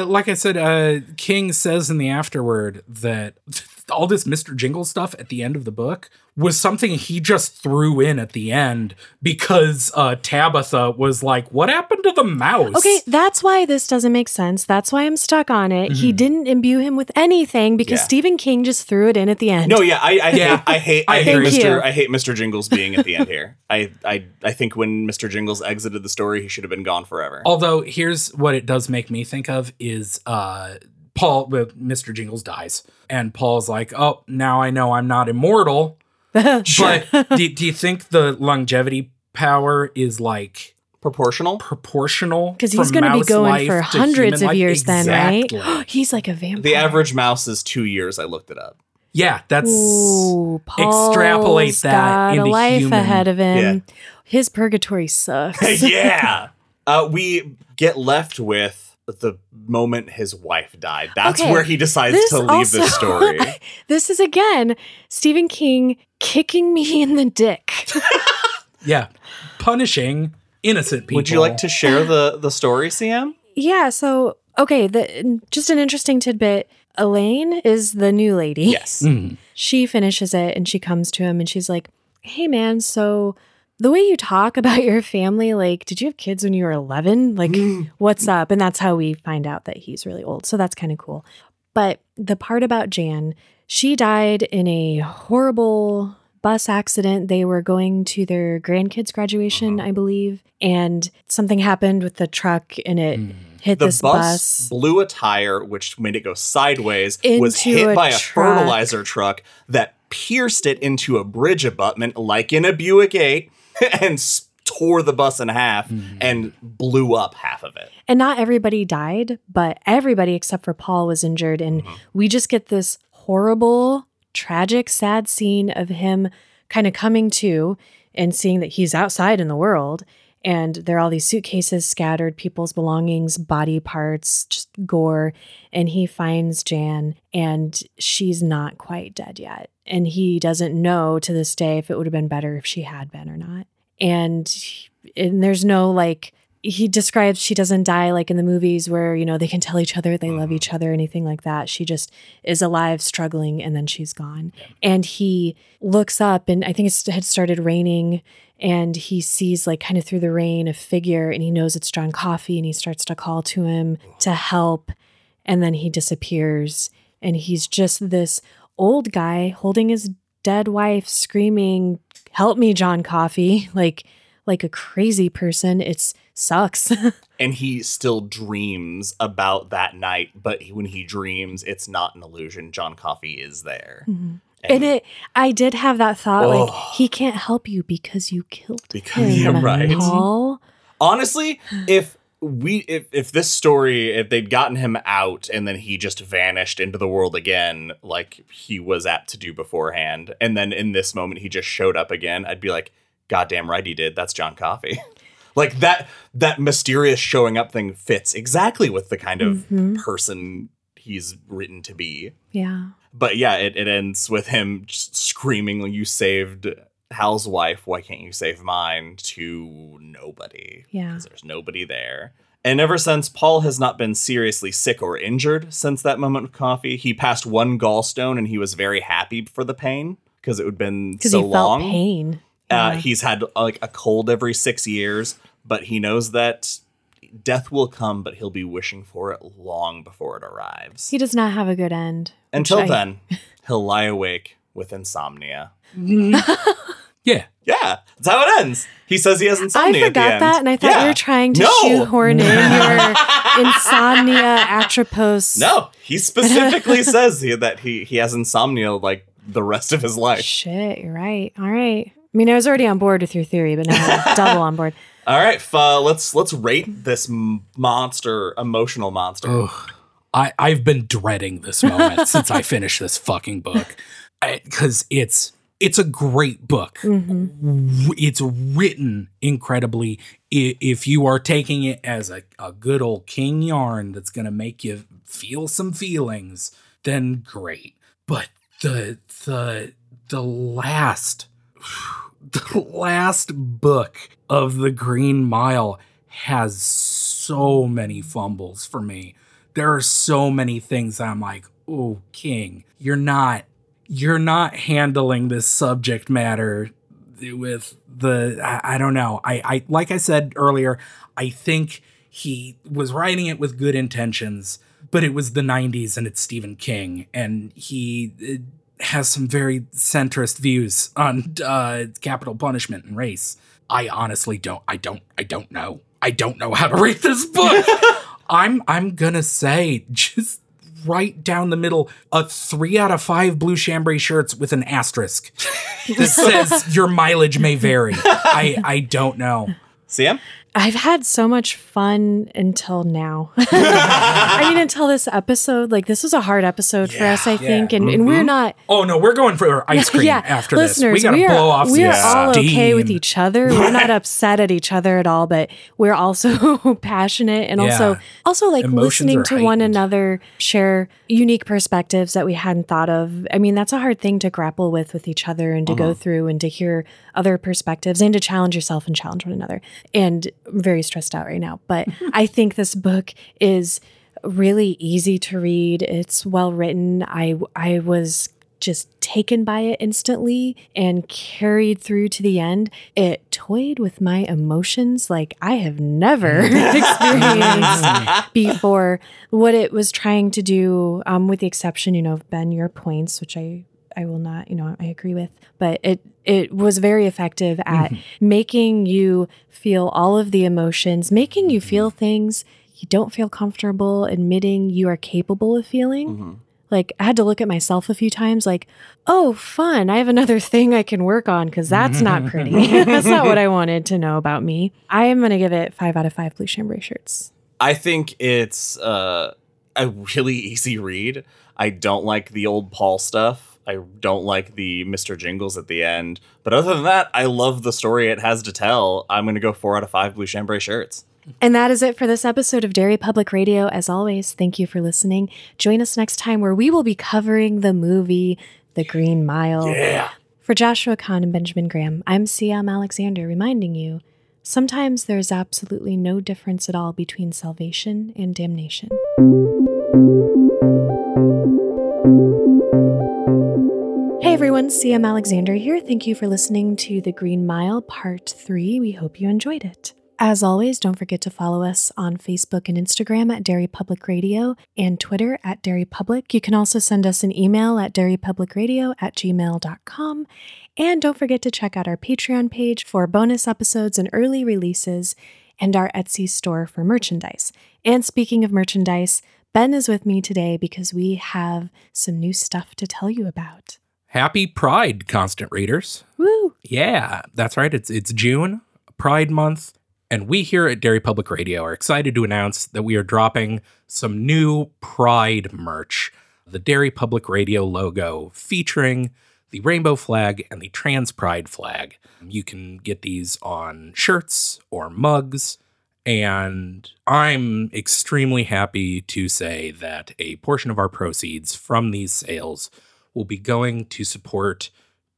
uh, like I said, uh, King says in the afterword that all this Mr. Jingle stuff at the end of the book was something he just threw in at the end because uh, Tabitha was like, "What happened to the mouse?" Okay, that's why this doesn't make sense. That's why I'm stuck on it. He didn't imbue him with anything because Yeah. Stephen King just threw it in at the end. No, yeah, I, I Yeah. hate, I hate, I, I hate agree. Mr. you. I hate Mr. Jingles being at the end here. I, I, I think when Mr. Jingles exited the story, he should have been gone forever. Although here's what it does make me think of is uh Paul well, Mr. Jingles dies and Paul's like, "Oh, now I know I'm not immortal." But do, do you think the longevity power is like Proportional. proportional? Because he's going to be going for hundreds of life? years then, right? he's like a vampire. The average mouse is two years. I looked it up. Yeah, that's Ooh, extrapolate that got into a life human- ahead of him. His purgatory sucks. yeah. Uh, we get left with the moment his wife died. That's Okay, where he decides this to leave also- the story. this is again Stephen King kicking me in the dick. Yeah. Punishing innocent people. Would you like to share the the story, CM? yeah, so okay, the just an interesting tidbit. Elaine is the new lady. Yes. Mm. She finishes it and she comes to him and she's like, "Hey man, so the way you talk about your family, like, did you have kids when you were 11? Like, mm-hmm. what's up?" And that's how we find out that he's really old. So that's kind of cool. But the part about Jan, she died in a horrible bus accident. They were going to their grandkids' graduation, uh-huh. I believe, and something happened with the truck and it mm. hit The this bus, bus. blew a tire, which made it go sideways, was Into hit a by a truck. fertilizer truck that pierced it into a bridge abutment, like in a Buick 8, and tore the bus in half mm-hmm. and blew up half of it. And not everybody died, but everybody except for Paul was injured. And mm-hmm. we just get this horrible, tragic, sad scene of him kind of coming to and seeing that he's outside in the world. And there are all these suitcases scattered, people's belongings, body parts, just gore. And he finds Jan, and she's not quite dead yet. And he doesn't know to this day if it would have been better if she had been or not. And and there's no like he describes she doesn't die like in the movies where you know they can tell each other they love mm-hmm. each other anything like that she just is alive struggling and then she's gone and he looks up and i think it had started raining and he sees like kind of through the rain a figure and he knows it's john coffey and he starts to call to him to help. And then he disappears. And he's just this old guy holding his dead wife screaming help me john coffey like like a crazy person. It's sucks. And he still dreams about that night, but he- when he dreams, it's not an illusion. John Coffey is there. Mm-hmm. And it i did have that thought like Oh. he can't help you because you killed Because- him yeah, right. Paul. Honestly, if we if if this story if they'd gotten him out and then he just vanished into the world again like he was apt to do beforehand and then in this moment he just showed up again i'd be like goddamn right he did that's john coffey like that that mysterious showing up thing fits exactly with the kind of Mhm. person he's written to be yeah but yeah it, it ends with him screaming you saved hal's wife why can't you save mine to nobody yeah because there's nobody there. And ever since, Paul has not been seriously sick or injured since that moment of Coffey. He passed one gallstone and he was very happy for the pain because it had been so he felt long. pain Uh, Yeah. he's had like a cold every six years, but he knows that death will come, but he'll be wishing for it long before it arrives. he does not have a good end Until I- then, he'll lie awake with insomnia. Yeah. Yeah, that's how it ends. He says he has I insomnia at the forgot end. that, and I thought Yeah. you were trying to No. shoehorn in your insomnia atropos. No, he uh, specifically says he, that he he has insomnia like the rest of his life. Shit, you're right. All right. I mean, I was already on board with your theory, but now I'm double on board. All right, f- uh, let's let's rate this monster, emotional monster. Ugh. I, I've been dreading this moment since I finished this fucking book. Because it's it's a great book. Mhm. It's written incredibly. If you are taking it as a, a good old king yarn that's gonna make you feel some feelings, then great. But the the the last the last book of the Green Mile has so many fumbles for me. There are so many things I'm like, "Oh, King, you're not you're not handling this subject matter with the I, I don't know. I I like I said earlier, I think he was writing it with good intentions, but it was the 90s and it's Stephen King and he has some very centrist views on uh, capital punishment and race. I honestly don't. I don't. I don't know. I don't know how to rate this book. I'm. I'm gonna say just right down the middle. A three out of five blue chambray shirts with an asterisk that says your mileage may vary. I. I don't know. Sam, I've had so much fun until now. I mean, until this episode. Like, this was a hard episode for us, I Yeah, think. And, and we're mm-hmm. not. Oh no, we're going for ice cream yeah, after listeners, this. We gotta we are, blow off we are all okay with each other. We're not upset at each other at all, but we're also passionate and also Yeah. also like Emotions listening to one another share unique perspectives that we hadn't thought of. I mean, that's a hard thing to grapple with with each other and to go uh-huh. through and to hear other perspectives and to challenge yourself and challenge one another. And very stressed out right now, but I think this book is really easy to read. It's well written. I I was just taken by it instantly and carried through to the end. It toyed with my emotions like I have never experienced before. What it was trying to do, um, with the exception, you know, of Ben, your points, which I I will not, you know, I agree with, but it it was very effective at mm-hmm. making you feel all of the emotions, making you feel mm-hmm. things you don't feel comfortable admitting you are capable of feeling. Mm-hmm. Like I had to look at myself a few times like, "Oh, fun. I have another thing I can work on cuz that's not pretty. that's not what I wanted to know about me." I am going to give it 5 out of 5 blue chambray shirts. I think it's uh, a really easy read. I don't like the old Paul stuff. I don't like the Mr. Jingles at the end. But other than that, I love the story it has to tell. I'm going to go four out of five Blue Chambray shirts. And that is it for this episode of Derry Public Radio. As always, thank you for listening. Join us next time where we will be covering the movie The Green Mile. Yeah. For Joshua Kahn and Benjamin Graham, I'm CM Alexander reminding you sometimes there's absolutely no difference at all between salvation and damnation. Everyone, CM Alexander here. Thank you for listening to The Green Mile Part 3. We hope you enjoyed it. As always, don't forget to follow us on Facebook and Instagram at Derry Public Radio and Twitter at Derry Public. You can also send us an email at derrypublicradio at gmail.com. And don't forget to check out our Patreon page for bonus episodes and early releases and our Etsy store for merchandise. And speaking of merchandise, Ben is with me today because we have some new stuff to tell you about. Happy Pride, constant readers. Woo! Yeah, that's right. It's it's June, Pride Month, and we here at Derry Public Radio are excited to announce that we are dropping some new Pride merch. The Derry Public Radio logo featuring the rainbow flag and the trans pride flag. You can get these on shirts or mugs. And I'm extremely happy to say that a portion of our proceeds from these sales will be going to support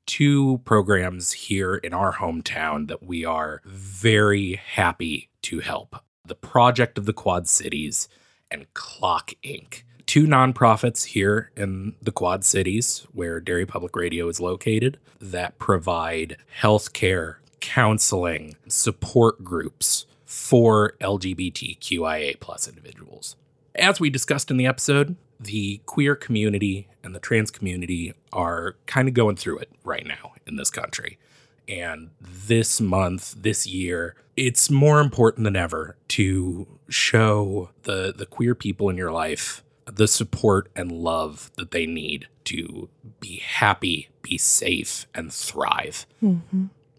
two programs here in our hometown that we are very happy to help the Project of the Quad Cities and Clock Inc. Two nonprofits here in the Quad Cities, where Derry Public Radio is located, that provide healthcare, counseling, support groups for LGBTQIA plus individuals. As we discussed in the episode, the queer community and the trans community are kind of going through it right now in this country. And this month, this year, it's more important than ever to show the, the queer people in your life the support and love that they need to be happy, be safe, and thrive.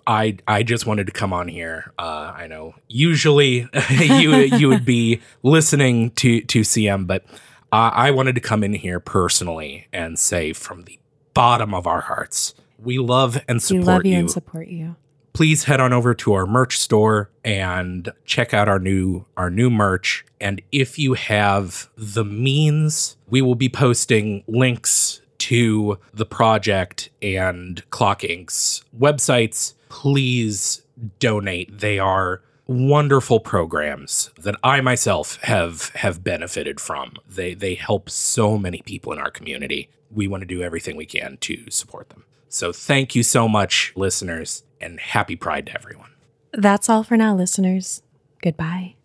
I I just wanted to come on here. Uh, I know usually you you would be listening to to CM, but uh, I wanted to come in here personally and say from the bottom of our hearts, we love and support We love you, you. and support you. Please head on over to our merch store and check out our new our new merch. And if you have the means, we will be posting links to the project and Clock Inc.'s websites. Please donate. They are wonderful programs that I myself have have benefited from. They they help so many people in our community. We want to do everything we can to support them. So thank you so much listeners and happy pride to everyone. That's all for now, listeners. Goodbye.